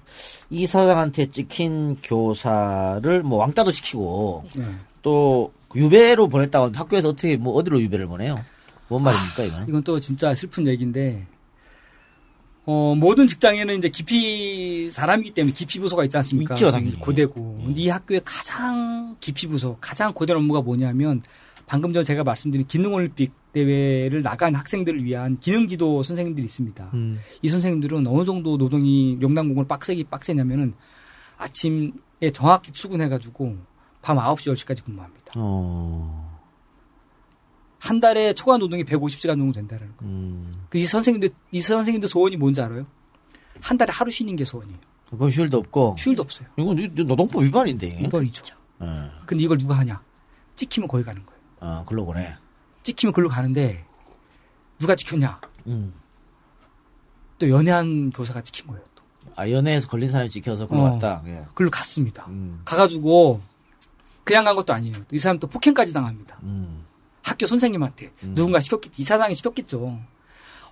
이 사장한테 찍힌 교사를 뭐 왕따도 시키고 네. 또 유배로 보냈다고 학교에서 어떻게 뭐 어디로 유배를 보내요? 뭔 말입니까 이거는? 이건 또 진짜 슬픈 얘기인데 어, 모든 직장에는 이제 기피 사람이기 때문에 기피 부서가 있지 않습니까? 있죠, 당연히. 예. 고대고. 근데 이 학교의 가장 기피 부서, 가장 고된 업무가 뭐냐면 방금 전에 제가 말씀드린 기능올림픽 대회를 나간 학생들을 위한 기능지도 선생님들이 있습니다. 음. 이 선생님들은 어느 정도 노동이 영남공을 빡세기 빡세냐면은 아침에 정확히 출근해가지고 밤 9시, 10시까지 근무합니다. 어. 한 달에 초과 노동이 150시간 정도 된다는 거. 음. 그이 선생님들 이 선생님들 소원이 뭔지 알아요? 한 달에 하루 쉬는 게 소원이에요. 그건 휴일도 없고. 휴일도 없어요. 이건 이- 노동법 위반인데. 위반이죠. 예. 근데 이걸 누가 하냐? 찍히면 거기 가는 거예요. 어, 글로 보내. 찍히면 글로 가는데 누가 찍혔냐? 음. 또 연애한 교사가 찍힌 거예요. 또. 아, 연애에서 걸린 사람이 찍혀서 글로 어. 갔다. 예. 글로 갔습니다. 음. 가가지고 그냥 간 것도 아니에요. 이 사람 또 폭행까지 당합니다. 음. 학교 선생님한테 누군가 시켰겠지. 이사장이 시켰겠죠.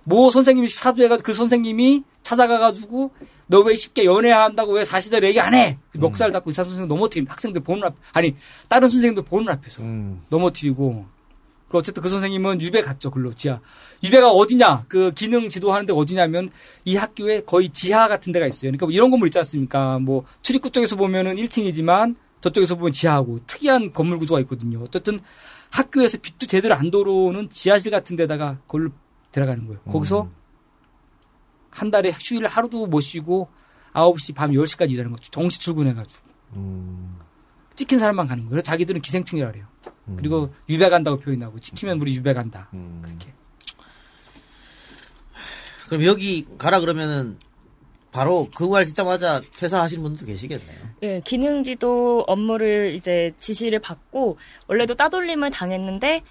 뭐 선생님이 사주해가지고 그 선생님이 찾아가가지고 너 왜 쉽게 연애한다고 왜 사실대로 얘기 안 해? 음. 멱살 잡고 이사 선생님 넘어뜨립니다. 학생들 보는 앞 아니 다른 선생님들 보는 앞에서 음. 넘어뜨리고 그 어쨌든 그 선생님은 유배 갔죠 글로 지하 유배가 어디냐 그 기능 지도하는 데가 어디냐면 이 학교에 거의 지하 같은 데가 있어요 그러니까 뭐 이런 건물 있지 않습니까 뭐 출입구 쪽에서 보면은 1층이지만 저쪽에서 보면 지하하고 특이한 건물 구조가 있거든요 어쨌든 학교에서 빛도 제대로 안 들어오는 지하실 같은 데다가 그걸 데려가는 거예요. 거기서 한 달에 휴일 하루도 못 쉬고 9시 밤 10시까지 일하는 거죠. 정시 출근해가지고. 찍힌 사람만 가는 거예요. 그래서 자기들은 기생충이라 그래요. 그리고 유배 간다고 표현하고 찍히면 우리 유배 간다. 그렇게. 그럼 여기 가라 그러면은 바로 그 말 듣자마자 퇴사하시는 분들도 계시겠네요. 예, 기능지도 업무를 이제 지시를 받고 원래도 따돌림을 당했는데 제-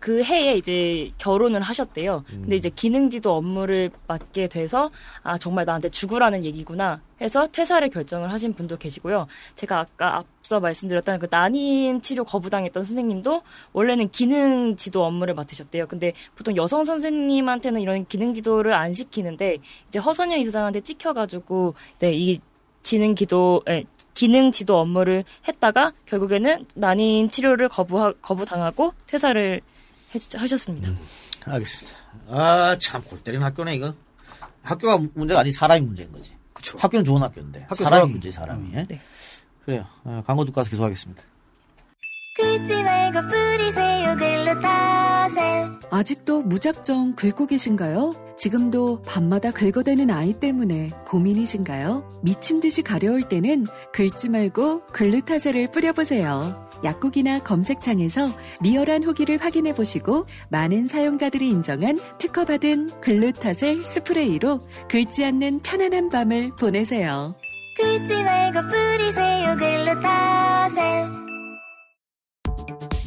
그 해에 이제 결혼을 하셨대요. 근데 이제 기능지도 업무를 맡게 돼서 아 정말 나한테 죽으라는 얘기구나 해서 퇴사를 결정을 하신 분도 계시고요. 제가 아까 앞서 말씀드렸던 그 난임 치료 거부당했던 선생님도 원래는 기능지도 업무를 맡으셨대요. 근데 보통 여성 선생님한테는 이런 기능지도를 안 시키는데 이제 허선영 이사장한테 찍혀가지고 네, 이 지능 기도, 예, 기능 지도 업무를 했다가 결국에는 난임 치료를 거부 거부당하고 퇴사를 해- 하셨습니다. 알겠습니다. 아, 참, 골 때리는 학교네, 이거. 학교가 문제가 아니 사람이 문제인 거지. 그쵸. 학교는 좋은 학교인데. 학교 사람이 문제, 사람이. 예? 네. 그래요. 어, 광고 듣고 와서 계속하겠습니다. 긁지 말고 뿌리세요 글루타셀 아직도 무작정 긁고 계신가요? 지금도 밤마다 긁어대는 아이 때문에 고민이신가요? 미친 듯이 가려울 때는 긁지 말고 글루타셀을 뿌려보세요. 약국이나 검색창에서 리얼한 후기를 확인해 보시고 많은 사용자들이 인정한 특허받은 글루타셀 스프레이로 긁지 않는 편안한 밤을 보내세요. 긁지 말고 뿌리세요 글루타셀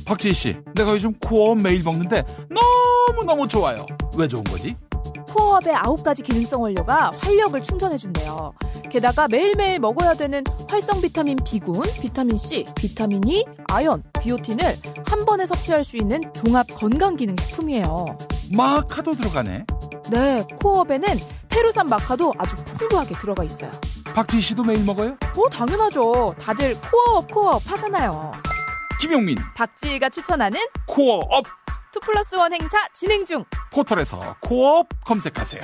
박지희 씨, 내가 요즘 코어업 매일 먹는데 너무너무 좋아요. 왜 좋은 거지? 코어업의 아홉 가지 기능성 원료가 활력을 충전해준대요. 게다가 매일매일 먹어야 되는 활성 비타민 B군, 비타민 C, 비타민 E, 아연, 비오틴을 한 번에 섭취할 수 있는 종합 건강기능식품이에요. 마카도 들어가네. 네, 코어업에는 페루산 마카도 아주 풍부하게 들어가 있어요. 박지희 씨도 매일 먹어요? 어, 당연하죠. 다들 코어업, 코어업 하잖아요. 김용민, 박지희가 추천하는 코어업! two plus one 행사 진행 중. 포털에서 코어업 검색하세요.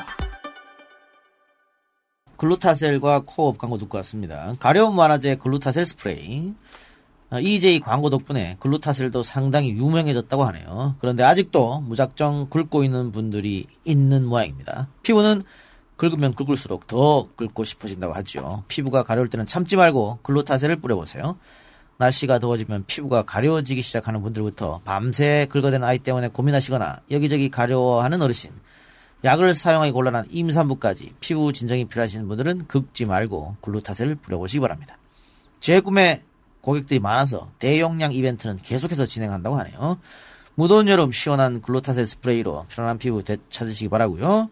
글루타셀과 코어업 광고 듣고 왔습니다. 가려움 완화제 글루타셀 스프레이. 어, EJ 광고 덕분에 글루타셀도 상당히 유명해졌다고 하네요. 그런데 아직도 무작정 긁고 있는 분들이 있는 모양입니다. 피부는 긁으면 긁을수록 더 긁고 싶어진다고 하죠. 피부가 가려울 때는 참지 말고 글루타셀을 뿌려보세요. 날씨가 더워지면 피부가 가려워지기 시작하는 분들부터 밤새 긁어대는 아이 때문에 고민하시거나 여기저기 가려워하는 어르신, 약을 사용하기 곤란한 임산부까지 피부 진정이 필요하신 분들은 긁지 말고 글루타셀을 뿌려보시기 바랍니다. 재구매 고객들이 많아서 대용량 이벤트는 계속해서 진행한다고 하네요. 무더운 여름 시원한 글루타셀 스프레이로 편안한 피부 되찾으시기 바라고요.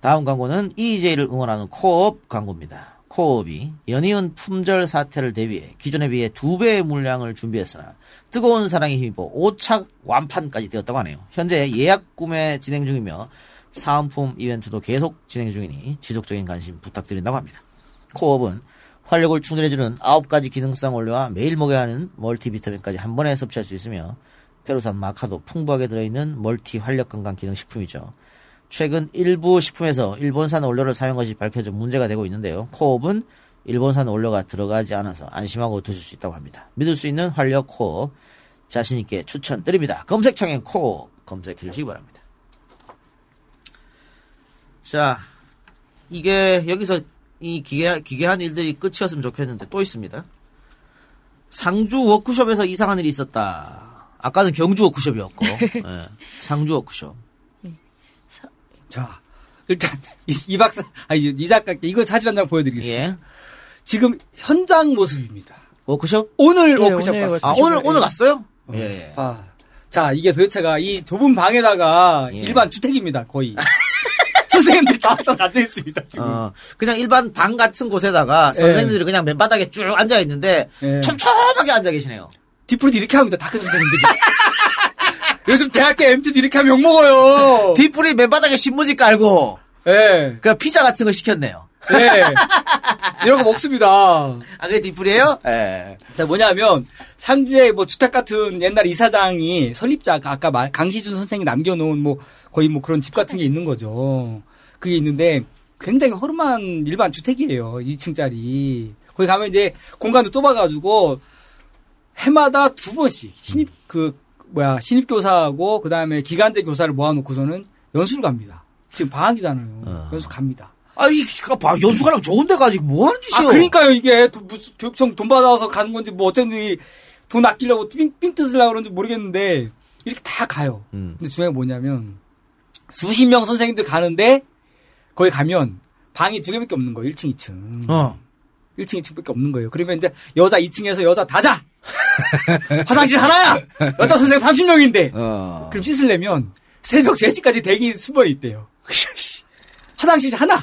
다음 광고는 EJ를 응원하는 코어업 광고입니다. 코어업이 연이은 품절 사태를 대비해 기존에 비해 두 배의 물량을 준비했으나 뜨거운 사랑에 힘입어 5차 완판까지 되었다고 하네요. 현재 예약 구매 진행 중이며 사은품 이벤트도 계속 진행 중이니 지속적인 관심 부탁드린다고 합니다. 코어업은 활력을 충전해주는 9가지 기능성 원료와 매일 먹어야 하는 멀티비타민까지 한 번에 섭취할 수 있으며 페루산 마카도 풍부하게 들어있는 multi 활력 건강 기능 식품이죠. 최근 일부 식품에서 일본산 원료를 사용한 것이 밝혀져 문제가 되고 있는데요. 코업은 일본산 원료가 들어가지 않아서 안심하고 드실 수 있다고 합니다. 믿을 수 있는 활력 코업 자신있게 추천드립니다. 검색창에 코업 검색해 주시기 바랍니다. 자, 이게 여기서 이 기괴, 기괴한 일들이 끝이었으면 좋겠는데 또 있습니다. 상주 워크숍에서 이상한 일이 있었다. 아까는 경주 워크숍이었고, [LAUGHS] 예, 상주 워크숍. 자, 일단 [LAUGHS] 이, 이 박사, 아니 이 작가께 이거 사진 한 장 보여드리겠습니다. 예. 지금 현장 모습입니다. 워크숍? 오늘 예, 워크숍 오늘 갔어요. 아, 오늘, 오늘 갔어요? 예, 예. 아, 자, 이게 도대체가 이 좁은 방에다가 예. 일반 주택입니다, 거의. [LAUGHS] 선생님들이 다, 다 앉아 있습니다, 지금. 어, 그냥 일반 방 같은 곳에다가 예. 선생님들이 그냥 맨바닥에 쭉 앉아 있는데 예. 촘촘하게 앉아 계시네요. 디프리도 이렇게 합니다, 다 큰 선생님들이. [LAUGHS] 요즘 대학교 MT도 이렇게 하면 욕먹어요. 뒷불이 맨바닥에 신문지 깔고 예. 그 피자 같은 거 시켰네요. 예. 이런 거 먹습니다. 아, 그게 뒷불이에요? 예. 자, 뭐냐면, 상주에 뭐 주택 같은 옛날 이사장이 설립자가 아까 말, 강시준 선생이 남겨놓은 뭐 거의 뭐 그런 집 같은 게 있는 거죠. 그게 있는데 굉장히 허름한 일반 주택이에요. 2층짜리. 거기 가면 이제 공간도 좁아가지고 해마다 두 번씩 신입, 그, 뭐야, 신입 교사하고 그 다음에 기간제 교사를 모아놓고서는 연수를 갑니다. 지금 방학이잖아요. 연수 갑니다. 아, 이, 그, 봐, 연수가랑 좋은 데 가지고 뭐 하는 아, 짓이요? 그러니까요, 이게, 도- 무슨 교육청 돈 받아서 가는 건지, 뭐, 어쩐지, 돈 아끼려고 삥, 삥 뜯으려고 그런지 모르겠는데, 이렇게 다 가요. 음. 근데 중요한 게 뭐냐면, 수십 명 선생님들 가는데, 거기 가면, 방이 두 개밖에 없는 거예요, 1층, 2층. 어. 1층, 2층밖에 없는 거예요. 그러면 이제, 여자 2층에서 여자 다 자! [LAUGHS] 화장실 하나야! 여자 선생님 30명인데! 어. 그럼 씻으려면, 새벽 3시까지 대기 수번이 있대요. [LAUGHS] 화장실 하나!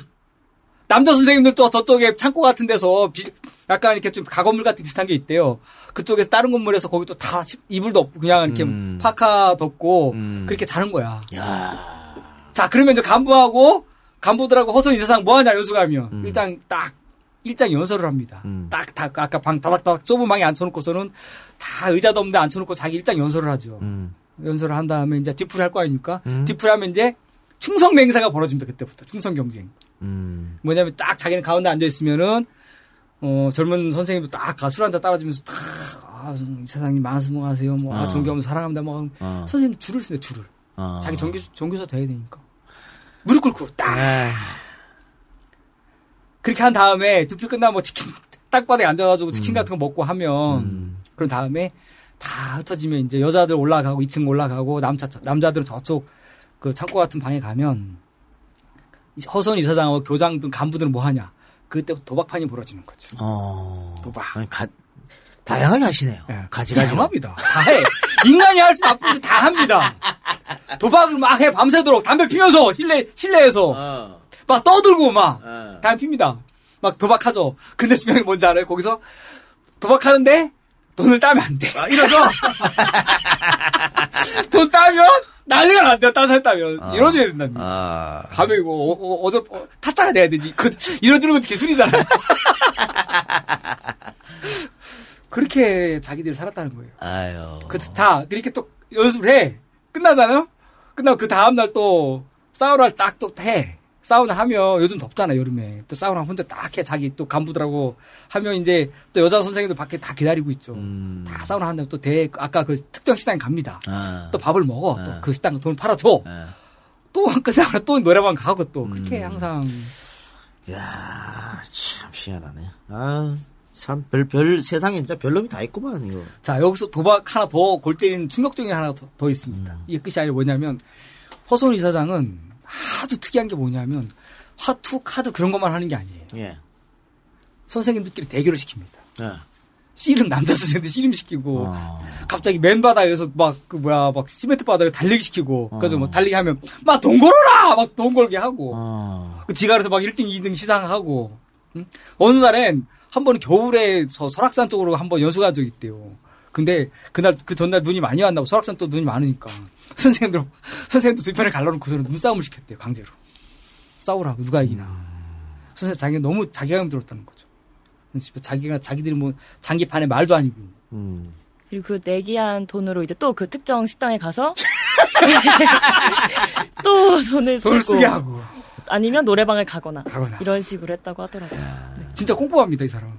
남자 선생님들도 저쪽에 창고 같은 데서 비- 약간 이렇게 좀 가건물 같은 비슷한 게 있대요. 그쪽에서 다른 건물에서 거기 또 다 이불도 없고 그냥 이렇게 음. 파카 덮고 그렇게 자는 거야. 야 자, 그러면 이제 간부하고 간부들하고 허선 이사상 뭐 하냐 연수 가면 음. 일단 딱 일장 연설을 합니다. 딱, 다 아까 방 다닥다닥 좁은 방에 앉혀놓고서는 다 의자도 없는데 앉혀놓고 자기 일장 연설을 하죠. 음. 연설을 한 다음에 이제 뒤풀이 할 거 아닙니까? 뒤풀이 하면 이제 충성 맹세가 벌어집니다. 그때부터 충성 경쟁. 음. 뭐냐면 딱 자기는 가운데 앉아 있으면은 어 젊은 선생님도 딱술 한잔 따라주면서 딱아 이사장님 만수무하세요. 뭐 아, 어. 존경하면서 사랑합니다. 뭐 어. 선생님 줄을 쓰네 줄을. 어. 자기 정교 정교사 돼야 되니까 무릎 꿇고 딱 네. 그렇게 한 다음에 두풀 끝나면 뭐 치킨 [LAUGHS] 딱바닥에 앉아가지고 음. 치킨 같은 거 먹고 하면 그런 다음에 다 흩어지면 이제 여자들 올라가고 2층 올라가고 남자 남자들은 저쪽 그 창고 같은 방에 가면 허선 이사장하고 교장 등 간부들은 뭐 하냐 그때부터 도박판이 벌어지는 거죠. 어. 도박. 아니, 가, 다양하게 하시네요. 가지가지. 다양합니다. 다 해. 인간이 할 수 나쁜 짓다 합니다. 도박을 막 해 밤새도록 담배 피면서 실내 실내에서 어. 막 떠들고 막 담배 핍니다. 막 도박하죠. 근데 중요한 게 뭔지 알아요? 거기서 도박하는데 돈을 따면 안 돼. 아, 이러죠? [LAUGHS] 돈 따면 난리가 난대요. 딴 사람 따면. 이러줘야 된답니다. 아. 가면 이거 어, 어, 어 저 어, 타짜가 돼야 되지. 그 이러주는 것도 기술이잖아요. [LAUGHS] 그렇게 자기들이 살았다는 거예요. 아유. 그, 자, 그렇게 또 연습을 해. 끝나잖아요? 끝나고 그 다음날 또 사우나를 딱또 해. 사우나 하면 요즘 덥잖아, 여름에. 또 사우나 혼자 딱 해. 자기 또 간부들하고 하면 이제 또 여자 선생님들 밖에 다 기다리고 있죠. 다 사우나 한 다음에 또 대, 아까 그 특정 식당에 갑니다. 아. 또 밥을 먹어. 또그 식당 돈 팔아줘. 또 끝나고 또 노래방 가고 또 그렇게 항상. 야, 참 희한하네. 아, 참, 별, 별, 세상에 진짜 별놈이 다 있구만, 이거. 자, 여기서 도박 하나 더 골 때리는 충격적인 게 하나 더, 더 있습니다. 이게 끝이 아니라 뭐냐면, 허선 이사장은 아주 특이한 게 뭐냐면, 화투, 카드 그런 것만 하는 게 아니에요. 예. 선생님들끼리 대결을 시킵니다. 예. 씨름, 남자 선생님들 씨름 시키고, 어. 갑자기 맨 바닥에서 막, 그 뭐야, 막 시멘트 바닥에 달리기 시키고, 어. 그래서 뭐 달리기 하면, 막돈 걸어라! 막돈 걸게 하고, 어. 그 지가에서 막 1등, 2등 시상하고, 응? 어느 날엔 한 번은 겨울에 저 설악산 쪽으로 한 번 연수 간 적이 있대요. 근데 그날 그 전날 눈이 많이 왔나 고 설악산 또 눈이 많으니까 [LAUGHS] 선생님들 선생님들 두 편을 갈라놓고서는 눈싸움을 시켰대요 강제로. 싸우라고 누가 이기나. 선생님 자기가 너무 자괴감 들었다는 거죠. 자기가 자기들이 뭐 장기판에 말도 아니고 그리고 그 내기한 돈으로 이제 또 그 특정 식당에 가서 [LAUGHS] 또 돈을 쓰고 돈을 쓰게 하고. 아니면 노래방을 가거나, 가거나. 이런 식으로 했다고 하더라고요. 진짜 꼼꼼합니다 이 사람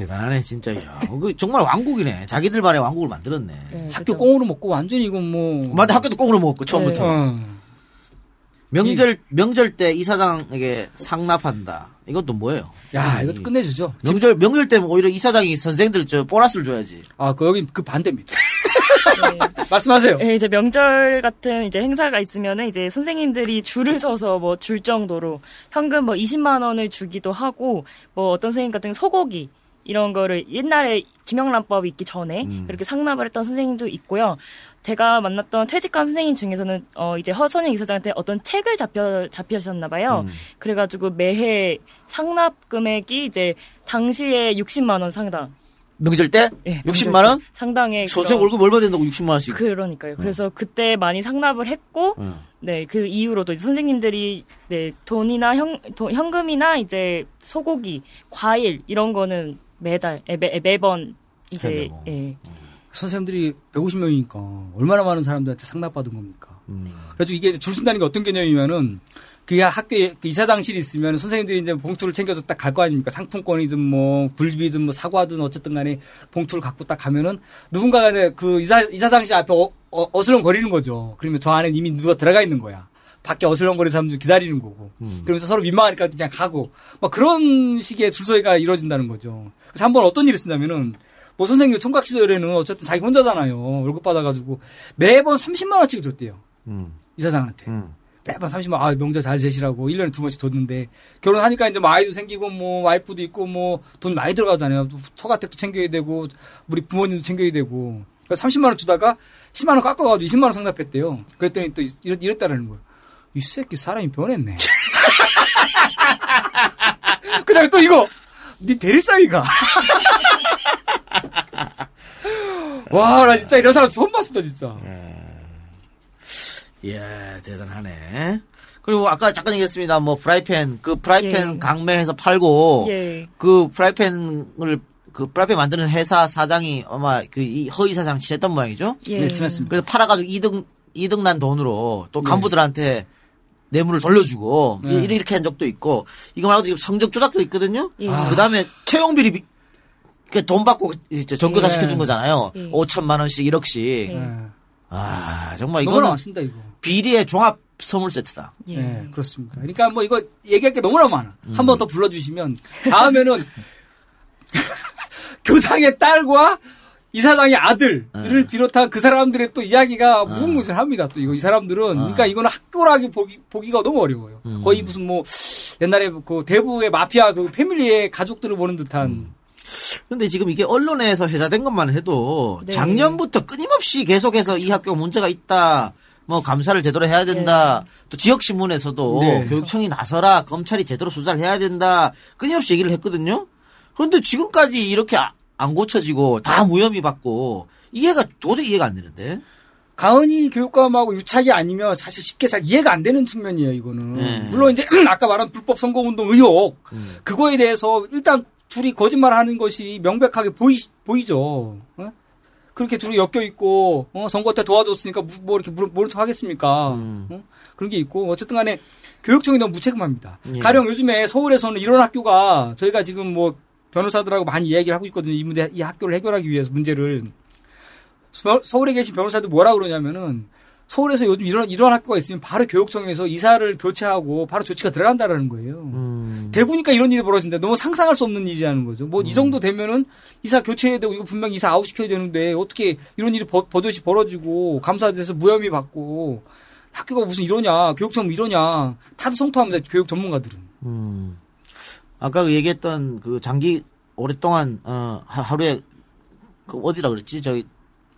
대단하네, 진짜. 야, 그 정말 왕국이네. 자기들만의 왕국을 만들었네. 학교 꽁으로 먹고 완전히 이건 뭐 맞아, 학교도 꽁으로 먹었고, 처음부터. 어. 명절, 명절 때 이사장에게 상납한다. 이것도 뭐예요? 야 이것도 끝내주죠 명절, 명절 때면 오히려 이사장이 선생들 저 보너스를 줘야지. 아, 그 여기 그 반대입니다. [LAUGHS] 말씀하세요. 예, 이제 명절 같은 이제 행사가 있으면은 이제 선생님들이 줄을 서서 뭐 줄 정도로 현금 뭐 20만 원을 주기도 하고 뭐 어떤 선생님 같은 소고기 이런 거를 옛날에 김영란법이 있기 전에 음. 그렇게 상납을 했던 선생님도 있고요. 제가 만났던 퇴직한 선생님 중에서는 어 이제 허선영 이사장한테 어떤 책을 잡혀 잡히셨나 봐요. 음. 그래가지고 매해 상납 금액이 이제 당시에 60만 원 상당. 명절 때 예, 60만 원? 상당의 그런- 월급 얼마 된다고 60만 원씩. 그러니까요. 그래서 그때 많이 상납을 했고, 음. 네, 그 이후로도 선생님들이, 네, 돈이나 현, 돈- 현금이나 이제 소고기, 과일, 이런 거는 매달, 에, 매, 매번 이제. 예. 선생님들이 150명이니까 얼마나 많은 사람들한테 상납받은 겁니까? 음. 그래서 이게 줄 쓴다는 게 어떤 개념이면은 그 학교에 그 이사장실이 있으면 선생님들이 이제 봉투를 챙겨서 딱 갈 거 아닙니까? 상품권이든 뭐 굴비든 뭐 사과든 어쨌든 간에 봉투를 갖고 딱 가면은 누군가가 이제 그 이사, 이사장실 앞에 어, 어, 어슬렁거리는 거죠. 그러면 저 안에 이미 누가 들어가 있는 거야. 밖에 어슬렁거리는 사람들 기다리는 거고. 그러면서 서로 민망하니까 그냥 가고. 막 그런 식의 줄서기가 이루어진다는 거죠. 그래서 한 번 어떤 일이 있었냐면은 뭐 선생님 총각 시절에는 어쨌든 자기 혼자잖아요. 월급 받아가지고 매번 30만 원씩 줬대요. 음. 이사장한테. 매번 30만 원, 아, 명절 잘 제시라고 1년에 두 번씩 줬는데 결혼하니까 이제 뭐 아이도 생기고 뭐 와이프도 있고 뭐 돈 많이 들어가잖아요. 또 처가댁도 챙겨야 되고 우리 부모님도 챙겨야 되고. 그래서 30만 원 주다가 10만 원 깎아가지고 20만 원 상납했대요. 그랬더니 또 이랬, 이랬다라는 거예요. 이 새끼 사람이 변했네. [LAUGHS] 그 다음에 또 이거! 네 대리사위가. [LAUGHS] 와, 나 진짜 이런 사람 처음 봤습니다, 진짜. 예, 대단하네. 그리고 아까 잠깐 얘기했습니다. 뭐 프라이팬 그 프라이팬 예. 강매해서 팔고 예. 그 프라이팬을 그 프라이팬 만드는 회사 사장이 아마 그이 허위 사장 지냈던 모양이죠. 예. 네, 지냈습니다. 그래서 팔아가지고 이득 이득 난 돈으로 또 네. 간부들한테 뇌물을 돌려주고 네. 이- 이렇게 한 적도 있고 이거 말고도 지금 성적 조작도 있거든요. 예. 그 다음에 채용 비리 비- 그돈 받고 이제 전교사 네. 시켜준 거잖아요. 예. 5천만 원씩 1억씩. 네. 아 정말 이거는 많습니다, 이거. 비리의 종합 선물 세트다. 예. 네, 그렇습니다. 그러니까 뭐 이거 얘기할 게 너무나 많아. 음. 한번 더 불러주시면 다음에는 [LAUGHS] 교장의 딸과 이사장의 아들을 네. 비롯한 그 사람들의 또 이야기가 무궁무진합니다. 또 이거 이 사람들은 어. 그러니까 이거는 학교라기 보기 보기가 너무 어려워요. 음. 거의 무슨 뭐 옛날에 그 대부의 마피아 그 패밀리의 가족들을 보는 듯한 근데 지금 이게 언론에서 회자된 것만 해도 네. 작년부터 끊임없이 계속해서 이 학교가 문제가 있다. 뭐 감사를 제대로 해야 된다. 또 지역 신문에서도 네. 교육청이 나서라. 검찰이 제대로 수사를 해야 된다. 끊임없이 얘기를 했거든요. 그런데 지금까지 이렇게 아- 안 고쳐지고 다 무혐의 받고 이해가 도저히 이해가 안 되는데. 가은이 교육감하고 유착이 아니면 사실 쉽게 잘 이해가 안 되는 측면이에요, 이거는. 네. 물론 이제 [CLEARS THROAT] 아까 말한 불법 선거운동 의혹, 음. 그거에 대해서 일단 둘이 거짓말 하는 것이 명백하게 보이, 보이죠. 어? 그렇게 둘이 엮여 있고, 어, 선거 때 도와줬으니까 무- 뭐 이렇게 모른 척 하겠습니까. 음. 어? 그런 게 있고, 어쨌든 간에 교육청이 너무 무책임합니다. 예. 가령 요즘에 서울에서는 이런 학교가 저희가 지금 뭐 변호사들하고 많이 이야기를 하고 있거든요. 이 문제, 이 학교를 해결하기 위해서 문제를. 서, 서울에 계신 변호사들 뭐라 그러냐면은 서울에서 요즘 이런 이런 학교가 있으면 바로 교육청에서 이사를 교체하고 바로 조치가 들어간다라는 거예요. 음. 대구니까 이런 일이 벌어진다. 너무 상상할 수 없는 일이라는 거죠. 뭐이 정도 되면은 이사 교체해야 되고 이거 분명 히 이사 아웃 시켜야 되는데 어떻게 이런 일이 버, 버젓이 벌어지고 감사돼서 무혐의 받고 학교가 무슨 이러냐 교육청 뭐 이러냐 다들 성토합니다. 교육 전문가들은. 음. 아까 그 얘기했던 그 장기 오랫동안 어 하- 하루에 그 어디라 그랬지? 저기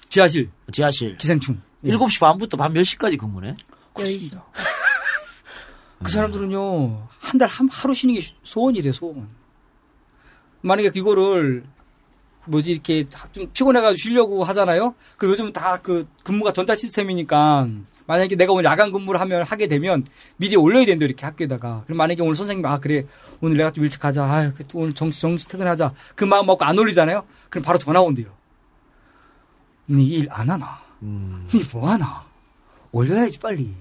지하실 지하실 기생충. 예. 7시 반부터 밤 10시까지 근무네. 그렇습니다. [LAUGHS] 그 사람들은요, 한달 하루 쉬는 게 소원이래, 소원. 만약에 이거를, 뭐지, 이렇게 좀 피곤해가지고 쉬려고 하잖아요? 그 요즘 다 그 근무가 전자 시스템이니까, 만약에 내가 오늘 야간 근무를 하면, 하게 되면, 미리 올려야 된다, 이렇게 학교에다가. 그럼 만약에 오늘 선생님, 아, 그래, 오늘 내가 좀 일찍 가자. 아, 또 오늘 정시, 정시 퇴근하자. 그 마음 먹고 안 올리잖아요? 그럼 바로 전화 온대요. 니 일 안 하나? 니뭐 하나? 올려야지, 빨리.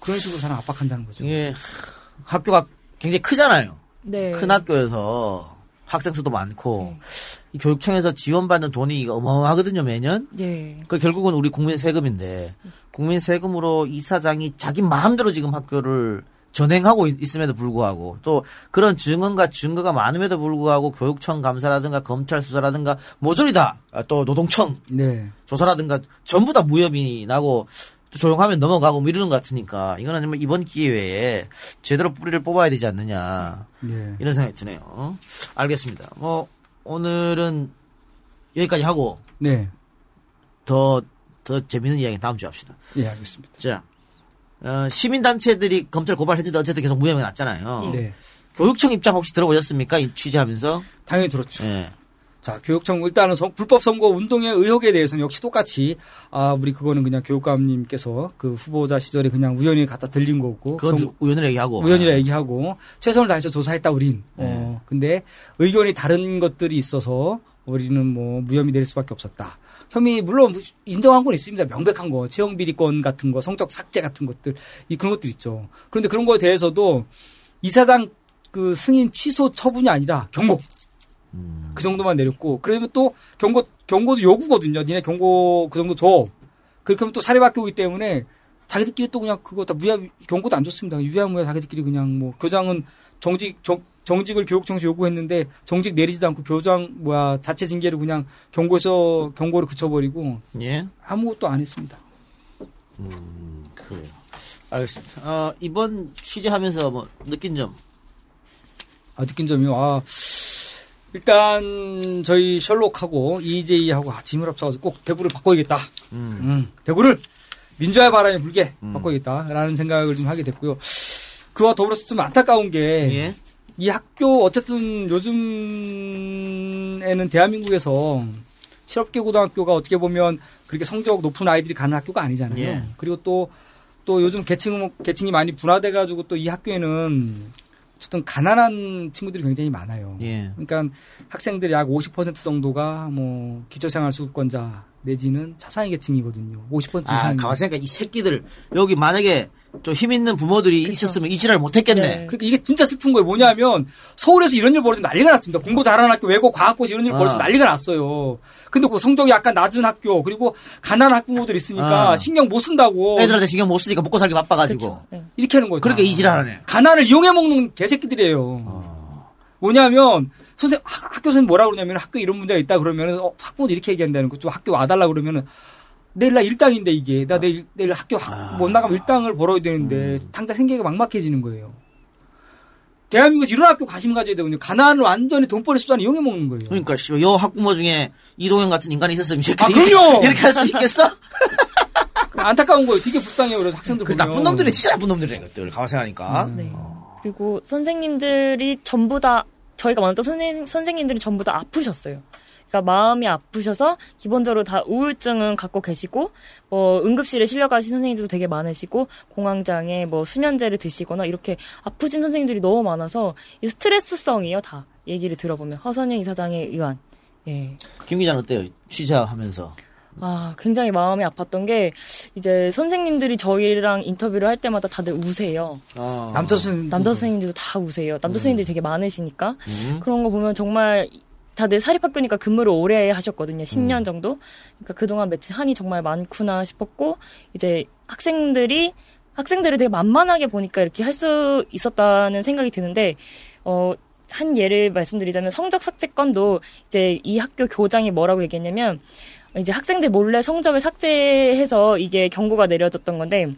그런 식으로 사람 압박한다는 거죠. 이게 학교가 굉장히 크잖아요. 네. 큰 학교에서 학생 수도 많고 이 교육청에서 지원받는 돈이 어마어마하거든요 매년. 네. 그 결국은 우리 국민 세금인데 국민 세금으로 이사장이 자기 마음대로 지금 학교를 전행하고 있- 있음에도 불구하고 또 그런 증언과 증거가 많음에도 불구하고 교육청 감사라든가 검찰 수사라든가 모조리 다 또 노동청 네. 조사라든가 전부 다 무혐의 나고 또 조용하면 넘어가고 뭐 이러는 것 같으니까 이거는 정말 이번 기회에 제대로 뿌리를 뽑아야 되지 않느냐 네. 이런 생각이 드네요. 알겠습니다. 뭐 오늘은 여기까지 하고 네. 더, 더 재밌는 이야기 다음 주에 합시다. 예, 알겠습니다. 자, 어, 시민단체들이 검찰 고발했는데 어쨌든 계속 무혐의 났잖아요. 네. 교육청 입장 혹시 들어보셨습니까? 이 취재하면서? 당연히 들었죠. 예. 자, 교육청 일단은 선- 불법 선거 운동의 의혹에 대해서는 역시 똑같이 아, 우리 그거는 그냥 교육감님께서 그 후보자 시절에 그냥 우연히 갖다 들린 거고 그건 선- 우연이라 얘기하고. 우연이라 얘기하고 최선을 다해서 조사했다 우린. 네. 어, 근데 의견이 다른 것들이 있어서 우리는 뭐 무혐의 내릴 수밖에 없었다. 혐의 물론 인정한 건 있습니다. 명백한 거, 채용 비리건 같은 거, 성적 삭제 같은 것들 이 그런 것들 있죠. 그런데 그런 거에 대해서도 이사장 그 승인 취소 처분이 아니라 경고. 그 정도만 내렸고 그러면 또 경고 경고도 요구거든요. 니네 경고 그 정도 줘. 그렇게 하면 또 사립학교 오기 때문에 자기들끼리 또 그냥 그거 다 무야 경고도 안 줬습니다. 유야무야 자기들끼리 그냥 뭐 교장은 정직 정, 정직을 교육청에서 요구했는데 정직 내리지도 않고 교장 뭐야 자체 징계를 그냥 경고에서 경고를 그쳐버리고 예. 아무것도 안 했습니다. 음, 그래요. 알겠습니다. 어, 이번 취재하면서 뭐 느낀 점? 아, 느낀 점이요. 아, 일단 저희 셜록하고 EJ하고 아, 짐을 합쳐가지고 꼭 대구를 바꿔야겠다. 음, 대구를 민주화의 바람이 불게 바꿔야겠다라는 생각을 좀 하게 됐고요. 그와 더불어서 좀 안타까운 게이 학교 어쨌든 요즘에는 대한민국에서 실업계 고등학교가 어떻게 보면 그렇게 성적 높은 아이들이 가는 학교가 아니잖아요. 예. 그리고 또또 요즘 계층 계층이 많이 분화돼 가지고 또 이 학교에는 어쨌든 가난한 친구들이 굉장히 많아요. 예. 그러니까 학생들이 약 50% 정도가 뭐 기초생활 수급권자 내지는 차상위 계층이거든요. 50% 아, 이상. 가만 생각해. 이 새끼들, 여기 만약에 좀 힘 있는 부모들이 있었으면 이 지랄 못했겠네. 그러니까 이게 진짜 슬픈 거예요. 뭐냐면 서울에서 이런 일 벌어지면 난리가 났습니다. 공부 잘하는 학교 외고 과학고시 이런 일 아. 벌어지면 난리가 났어요. 근데 그 성적이 약간 낮은 학교 그리고 가난한 학부모들 있으니까 아. 신경 못 쓴다고 애들한테 신경 못 쓰니까 먹고 살기 바빠가지고. 이렇게 하는 거예요. 그렇게 다. 이 지랄하네. 가난을 이용해 먹는 개새끼들이에요. 뭐냐면 선생 학- 학교 선생님 뭐라 그러냐면 학교 이런 문제가 있다 그러면은 어, 학부모들 이렇게 얘기한다는 거. 좀 학교 와달라 그러면은 내일 나 일당인데 이게 나 내일 내일 학교 학- 못 나가면 일당을 벌어야 되는데 당장 생계가 막막해지는 거예요. 대한민국에서 이런 학교 관심 가져야 되거든요. 가난을 완전히 돈벌이 수단을 이용해 먹는 거예요. 그러니까, 씨, 여 학부모 중에 이동현 같은 인간이 있었으면 이 새끼 아, 그럼요! [LAUGHS] 이렇게 할 수 있겠어? [LAUGHS] 안타까운 거예요. 되게 불쌍해요. 그래서 학생들 그. 나쁜 놈들이 진짜 나쁜 놈들이네, 그것들. 가만 생각하니까. 네. 그리고 선생님들이 전부 다 저희가 만났던 선생, 선생님들이 전부 다 아프셨어요. 그러니까 마음이 아프셔서 기본적으로 다 우울증은 갖고 계시고 뭐 응급실에 실려가신 선생님들도 되게 많으시고 공황장애 뭐 수면제를 드시거나 이렇게 아프신 선생님들이 너무 많아서 이 스트레스성이요 다 얘기를 들어보면 허선영 이사장에 의한 예. 김 기자는 어때요? 취재하면서. 아, 굉장히 마음이 아팠던 게, 이제 선생님들이 저희랑 인터뷰를 할 때마다 다들 우세요. 어. 남자 선생님 남자 선생님들도 다 우세요. 남자 선생님들이 되게 많으시니까. 음. 그런 거 보면 정말 다들 사립학교니까 근무를 오래 하셨거든요. 10년 음. 정도. 그러니까 그동안 맺힌 한이 정말 많구나 싶었고, 이제 학생들이, 학생들을 되게 만만하게 보니까 이렇게 할 수 있었다는 생각이 드는데, 어, 한 예를 말씀드리자면 성적 삭제 건도 이제 이 학교 교장이 뭐라고 얘기했냐면, 이제 학생들 몰래 성적을 삭제해서 이게 경고가 내려졌던 건데,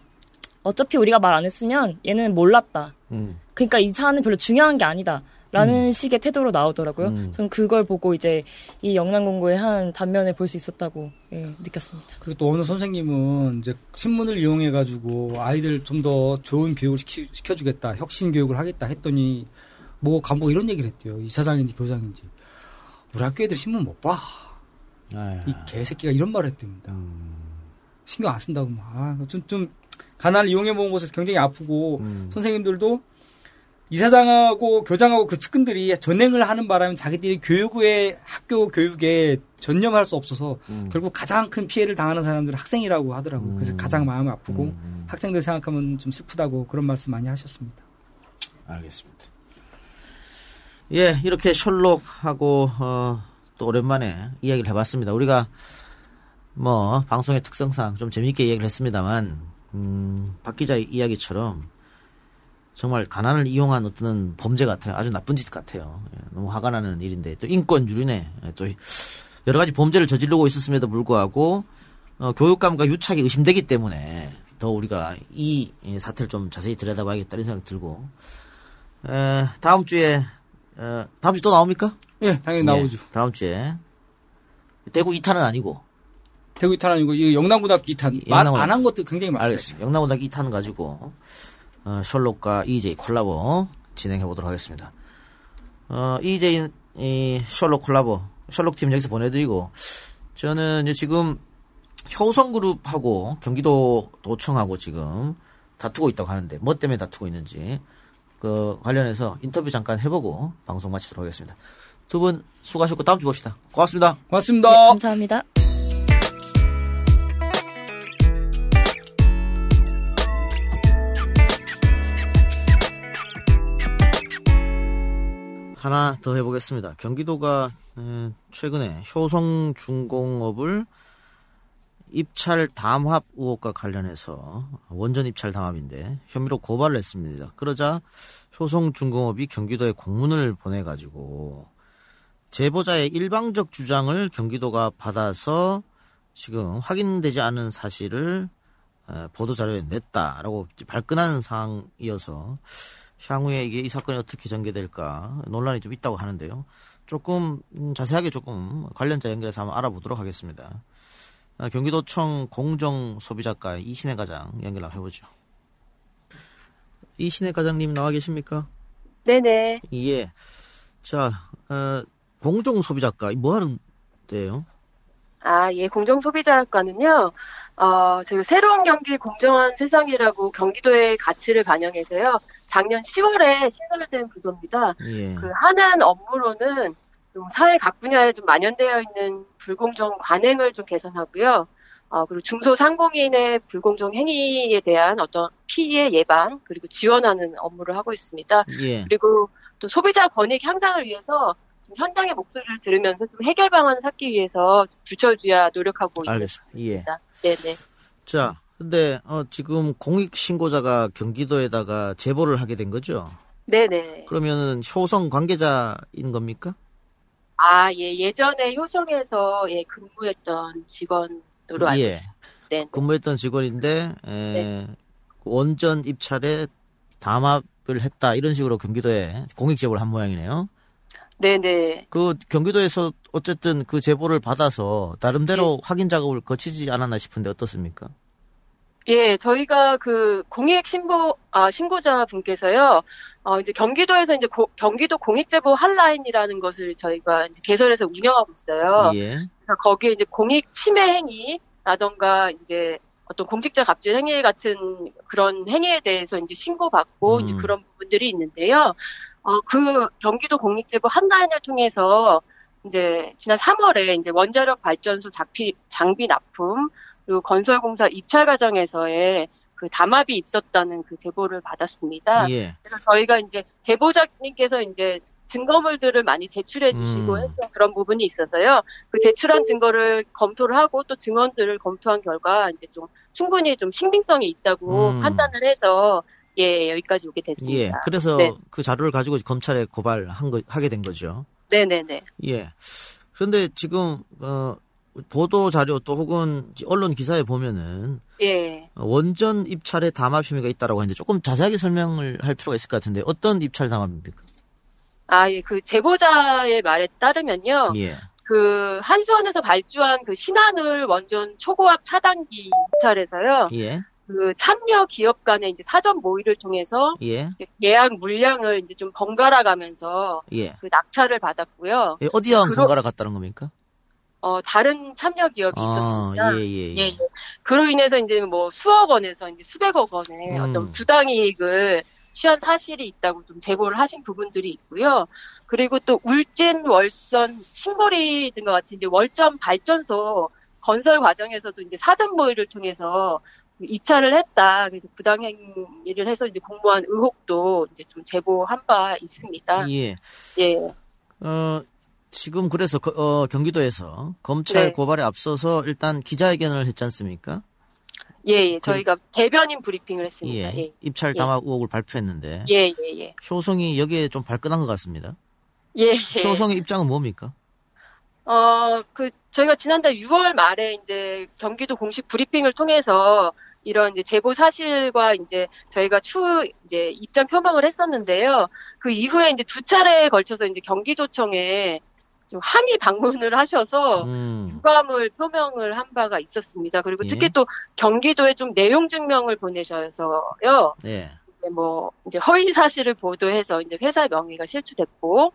어차피 우리가 말 안 했으면 얘는 몰랐다. 음. 그러니까 이 사안은 별로 중요한 게 아니다. 라는 식의 태도로 나오더라고요. 음. 저는 그걸 보고 이제 이 영남공고의 한 단면을 볼 수 있었다고 예, 느꼈습니다. 그리고 또 어느 선생님은 이제 신문을 이용해 가지고 아이들 좀 더 좋은 교육을 시키, 시켜주겠다, 혁신 교육을 하겠다 했더니 뭐 감독 이런 얘기를 했대요. 이사장인지 교장인지 우리 학교 애들 신문 못 봐. 이 개새끼가 이런 말을 했답니다. 신경 안 쓴다고 막. 아, 좀, 좀 가난을 이용해 먹은 것에서 굉장히 아프고 선생님들도 이사장하고 교장하고 그 측근들이 전행을 하는 바람에 자기들이 교육의 학교 교육에 전념할 수 없어서 결국 가장 큰 피해를 당하는 사람들은 학생이라고 하더라고요. 그래서 가장 마음이 아프고 학생들 생각하면 좀 슬프다고 그런 말씀 많이 하셨습니다. 알겠습니다. 예, 이렇게 셜록하고 어, 또 오랜만에 이야기를 해봤습니다. 우리가 뭐 방송의 특성상 좀 재미있게 이야기를 했습니다만 음, 박 기자 이야기처럼 정말 가난을 이용한 어떤 범죄 같아요. 아주 나쁜 짓 같아요. 예, 너무 화가 나는 일인데 또 인권 유린에 또 여러 가지 범죄를 저지르고 있었음에도 불구하고 어, 교육감과 유착이 의심되기 때문에 더 우리가 이 사태를 좀 자세히 들여다봐야겠다 는 생각이 들고 에, 다음 주에 어, 다음 주 또 나옵니까? 예, 당연히 나오죠. 예, 다음 주에 대구 2탄은 아니고 대구 2탄 아니고 이 영남고등학교 2탄 영남고등학교. 안한 것도 굉장히 많습니다. 영남고등학교 2탄 가지고 어, 셜록과 EJ 콜라보 진행해 보도록 하겠습니다. 어, EJ 이 셜록 콜라보 셜록 팀 여기서 보내드리고 저는 이제 지금 효성그룹하고 경기도 도청하고 지금 다투고 있다고 하는데 뭐 때문에 다투고 있는지 그 관련해서 인터뷰 잠깐 해보고 방송 마치도록 하겠습니다. 두 분 수고하셨고 다음 주 봅시다. 고맙습니다. 고맙습니다. 네, 감사합니다. 하나 더 해보겠습니다. 경기도가 음, 최근에 효성 중공업을 입찰 담합 의혹과 관련해서 원전 입찰 담합인데 혐의로 고발을 했습니다. 그러자 효성 중공업이 경기도에 공문을 보내가지고 제보자의 일방적 주장을 경기도가 받아서 지금 확인되지 않은 사실을 에, 보도 자료에 냈다라고 발끈한 상황이어서 향후에 이게 이 사건이 어떻게 전개될까 논란이 좀 있다고 하는데요. 조금 음, 자세하게 조금 관련자 연결해서 한번 알아보도록 하겠습니다. 아, 경기도청 공정소비자과 이신혜 과장 연결 한번 해보죠. 이신혜 과장님 나와 계십니까? 네네. 예. 자, 어, 공정소비자과 뭐 하는 데요? 아, 예, 공정소비자과는요, 어, 저희 새로운 경기 공정한 세상이라고 경기도의 가치를 반영해서요, 작년 10월에 신설된 부서입니다. 예. 그 하는 업무로는 좀 사회 각 분야에 좀 만연되어 있는 불공정 관행을 좀 개선하고요. 어, 그리고 중소상공인의 불공정 행위에 대한 어떤 피해 예방, 그리고 지원하는 업무를 하고 있습니다. 예. 그리고 또 소비자 권익 향상을 위해서 좀 현장의 목소리를 들으면서 좀 해결 방안을 찾기 위해서 부처주야 노력하고 알겠습니다. 예. 있습니다. 네네. 자, 근데 어, 지금 공익 신고자가 경기도에다가 제보를 하게 된 거죠? 네네. 그러면은 효성 관계자인 겁니까? 아, 예, 예전에 효성에서 예, 근무했던 직원으로 알고 예. 있습니다. 네. 근무했던 직원인데 에, 원전 입찰에 담합을 했다 이런 식으로 경기도에 공익 제보를 한 모양이네요. 네네. 그 경기도에서 어쨌든 그 제보를 받아서 나름대로 네. 확인 작업을 거치지 않았나 싶은데 어떻습니까? 예, 저희가 그 공익 신고 아 신고자 분께서요. 어 이제 경기도에서 이제 고- 경기도 공익 제보 한라인이라는 것을 저희가 이제 개설해서 운영하고 있어요. 예. 그래서 거기에 이제 공익 침해 행위라던가 이제 어떤 공직자 갑질 행위 같은 그런 행위에 대해서 이제 신고받고 음. 이제 그런 부분들이 있는데요. 어, 그 경기도 공익제보 한라인을 통해서 이제 지난 3월에 이제 원자력 발전소 장비, 장비 납품 그리고 건설공사 입찰 과정에서의 그 담합이 있었다는 그 제보를 받았습니다. 예. 그래서 저희가 이제 제보자님께서 이제 증거물들을 많이 제출해 주시고 음. 해서 그런 부분이 있어서요. 그 제출한 증거를 검토를 하고 또 증언들을 검토한 결과 이제 좀 충분히 좀 신빙성이 있다고 음. 판단을 해서 예, 여기까지 오게 됐습니다. 예. 그래서 네. 그 자료를 가지고 검찰에 고발한 거 하게 된 거죠. 네네네. 예. 그런데 지금 어 보도 자료 또 혹은 언론 기사에 보면은 예. 원전 입찰에 담합 혐의가 있다라고 하는데 조금 자세하게 설명을 할 필요가 있을 것 같은데 어떤 입찰 담합입니까? 아, 예, 그 제보자의 말에 따르면요. 예. 그 한수원에서 발주한 그 신한울 원전 초고압 차단기 입찰에서요. 예. 그 참여 기업 간의 이제 사전 모의를 통해서 예. 예약 물량을 이제 좀 번갈아 가면서 예. 그 낙찰을 받았고요. 예, 그러- 번갈아 갔다는 겁니까? 어, 다른 참여 기업이 아, 있었습니다. 예, 예, 예. 예, 예. 그로 인해서 이제 뭐 수억 원에서 이제 수백억 원의 음. 어떤 부당 이익을 취한 사실이 있다고 좀 제보를 하신 부분들이 있고요. 그리고 또 울진 월선 신고리 등과 같이 이제 월점 발전소 건설 과정에서도 이제 사전 모의를 통해서 입찰을 했다. 그래서 부당행위를 해서 이제 공모한 의혹도 이제 좀 제보한 바 있습니다. 예. 예. 어, 지금 그래서 거- 어, 경기도에서 검찰 네. 고발에 앞서서 일단 기자회견을 했지 않습니까? 예, 예. 저희가 대변인 브리핑을 했습니다. 예. 예. 입찰 예. 담합 의혹을 발표했는데 예, 예, 예. 효성이 여기에 좀 발끈한 것 같습니다. 예, 예. 효성의 입장은 뭡니까? 어, 그, 저희가 지난달 6월 말에 이제 경기도 공식 브리핑을 통해서 이런 이제 제보 사실과 이제 저희가 추 이제 입장 표명을 했었는데요. 그 이후에 이제 두 차례에 걸쳐서 이제 경기도청에 좀 항의 방문을 하셔서 음. 유감을 표명을 한 바가 있었습니다. 그리고 예. 특히 또 경기도에 좀 내용 증명을 보내셔서요. 예. 뭐 이제 허위 사실을 보도해서 이제 회사 명의가 실추됐고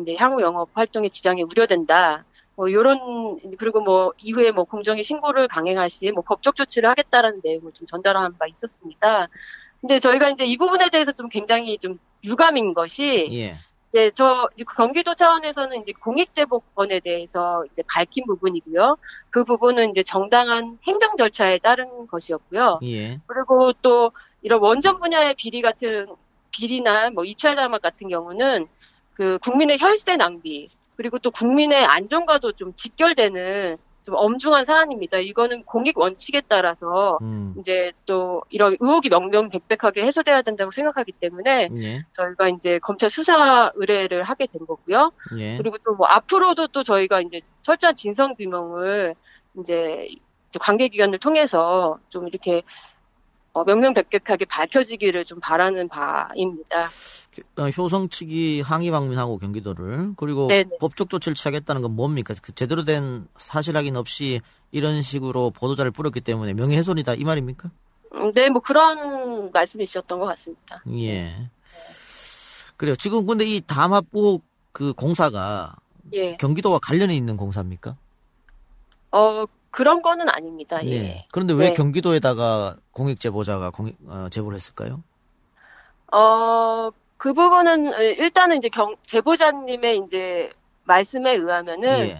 이제 향후 영업 활동에 지장이 우려된다. 뭐 요런 그리고 뭐 이후에 뭐 공정위 신고를 강행할 시 뭐 법적 조치를 하겠다라는 내용을 좀 전달한 바 있었습니다. 근데 저희가 이제 이 부분에 대해서 좀 굉장히 좀 유감인 것이 예. 이제 저 이제 경기도 차원에서는 이제 공익제보권에 대해서 이제 밝힌 부분이고요. 그 부분은 이제 정당한 행정 절차에 따른 것이었고요. 예. 그리고 또 이런 원전 분야의 비리 같은 비리나 뭐 입찰 담합 같은 경우는 그 국민의 혈세 낭비 그리고 또 국민의 안전과도 좀 직결되는 좀 엄중한 사안입니다. 이거는 공익 원칙에 따라서 음. 이제 또 이런 의혹이 명명백백하게 해소돼야 된다고 생각하기 때문에 예. 저희가 이제 검찰 수사 의뢰를 하게 된 거고요. 예. 그리고 또 뭐 앞으로도 또 저희가 이제 철저한 진상 규명을 이제 관계 기관을 통해서 좀 이렇게 어, 명명백백하게 밝혀지기를 좀 바라는 바입니다. 어, 효성 측이 항의 방문하고 경기도를 그리고 네네. 법적 조치를 취하겠다는 건 뭡니까? 그 제대로 된 사실 확인 없이 이런 식으로 보도자를 뿌렸기 때문에 명예훼손이다 이 말입니까? 음, 네, 뭐 그런 말씀이셨던 것 같습니다. 예. 그래요. 지금 근데 이 담합부 그 공사가 예, 경기도와 관련이 있는 공사입니까? 어 그런 거는 아닙니다. 예. 네. 그런데 왜 네. 경기도에다가 공익 제보자가 공익 어, 제보를 했을까요? 어, 그 부분은 어, 일단은 이제 경, 제보자님의 이제 말씀에 의하면은 예.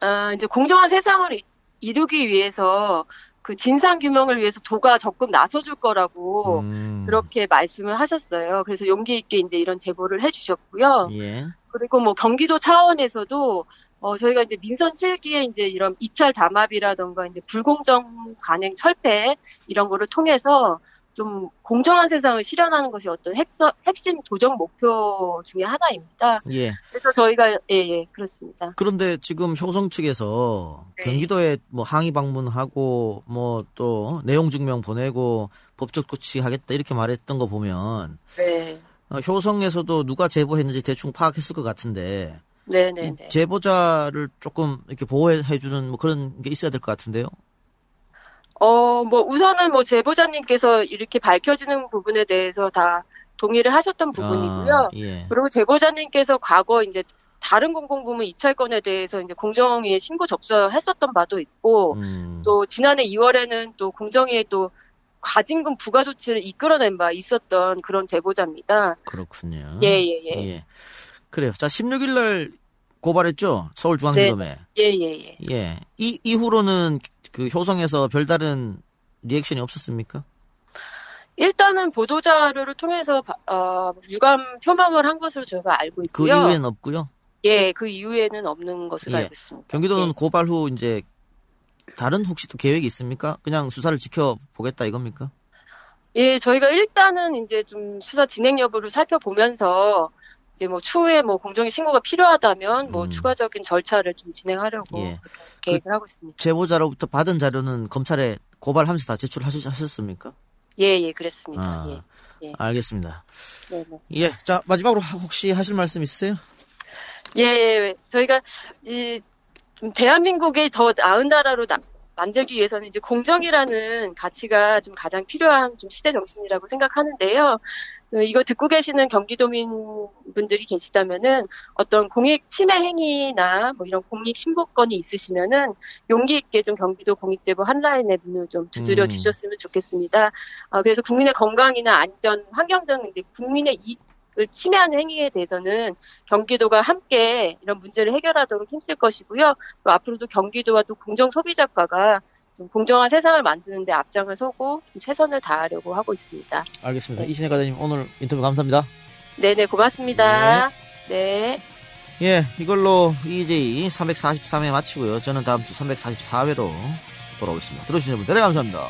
아, 이제 공정한 세상을 이- 이루기 위해서 그 진상 규명을 위해서 도가 적극 나서줄 거라고 음. 그렇게 말씀을 하셨어요. 그래서 용기 있게 이제 이런 제보를 해주셨고요. 예. 그리고 뭐 경기도 차원에서도 어, 저희가 이제 민선 7기에 이제 이런 입찰 담합이라던가 이제 불공정 간행 철폐 이런 거를 통해서 좀 공정한 세상을 실현하는 것이 어떤 핵서, 핵심 도정 목표 중에 하나입니다. 예. 그래서 저희가 예, 예, 그렇습니다. 그런데 지금 효성 측에서 네. 경기도에 뭐 항의 방문하고 뭐 또 내용 증명 보내고 법적 조치 하겠다 이렇게 말했던 거 보면 네. 어, 효성에서도 누가 제보했는지 대충 파악했을 것 같은데 네, 네, 이 네. 제보자를 조금 이렇게 보호해주는 뭐 그런 게 있어야 될 것 같은데요. 어, 뭐 우선은 뭐 제보자님께서 이렇게 밝혀지는 부분에 대해서 다 동의를 하셨던 부분이고요. 아, 예. 그리고 제보자님께서 과거 이제 다른 공공부문 입찰건에 대해서 이제 공정위에 신고 접수했었던 바도 있고 음. 또 지난해 2월에는 또 공정위에 또 과징금 부과 조치를 이끌어낸 바 있었던 그런 제보자입니다. 그렇군요. 예, 예, 예. 그래요. 자, 16일 날 고발했죠. 서울중앙지검에. 예, 예, 예. 예. 이 이후로는 그 효성에서 별다른 리액션이 없었습니까? 일단은 보도자료를 통해서 바- 어, 유감 표명을 한 것으로 저희가 알고 그 있고요. 이후에는 없고요. 예, 그 이후에는 없는 것으로 예. 알고 있습니다. 경기도는 고발 후 이제 다른 혹시 또 계획이 있습니까? 그냥 수사를 지켜보겠다 이겁니까? 예, 저희가 일단은 이제 좀 수사 진행 여부를 살펴보면서 이제 뭐 추후에 뭐 공정위 신고가 필요하다면 뭐 추가적인 절차를 좀 진행하려고 음. 예. 계획을 하고 있습니다. 제보자로부터 받은 자료는 검찰에 고발하면서 다 제출하셨습니까? 예, 예, 그랬습니다. 아, 예. 예. 알겠습니다. 네, 네. 예. 자, 마지막으로 혹시 하실 말씀 있으세요? 예, 예, 저희가 이좀 대한민국의 더 나은 나라로 나- 만들기 위해서는 이제 공정이라는 가치가 좀 가장 필요한 좀 시대 정신이라고 생각하는데요. 좀 이거 듣고 계시는 경기도민 분들이 계시다면은 어떤 공익 침해 행위나 뭐 이런 공익 신고건이 있으시면은 용기 있게 좀 경기도 공익제보 한라인에 문을 좀 두드려 음. 주셨으면 좋겠습니다. 어, 그래서 국민의 건강이나 안전, 환경 등 이제 국민의 이익을 침해하는 행위에 대해서는 경기도가 함께 이런 문제를 해결하도록 힘쓸 것이고요. 또 앞으로도 경기도와 또 공정 소비자과가 좀 공정한 세상을 만드는 데 앞장을 서고 좀 최선을 다하려고 하고 있습니다. 알겠습니다. 이신혜 과장님 오늘 인터뷰 감사합니다. 네네, 고맙습니다. 네. 예, 이걸로 EJ 343회 마치고요. 저는 다음 주 344회로 돌아오겠습니다. 들어주신 여러분 대단히 감사합니다.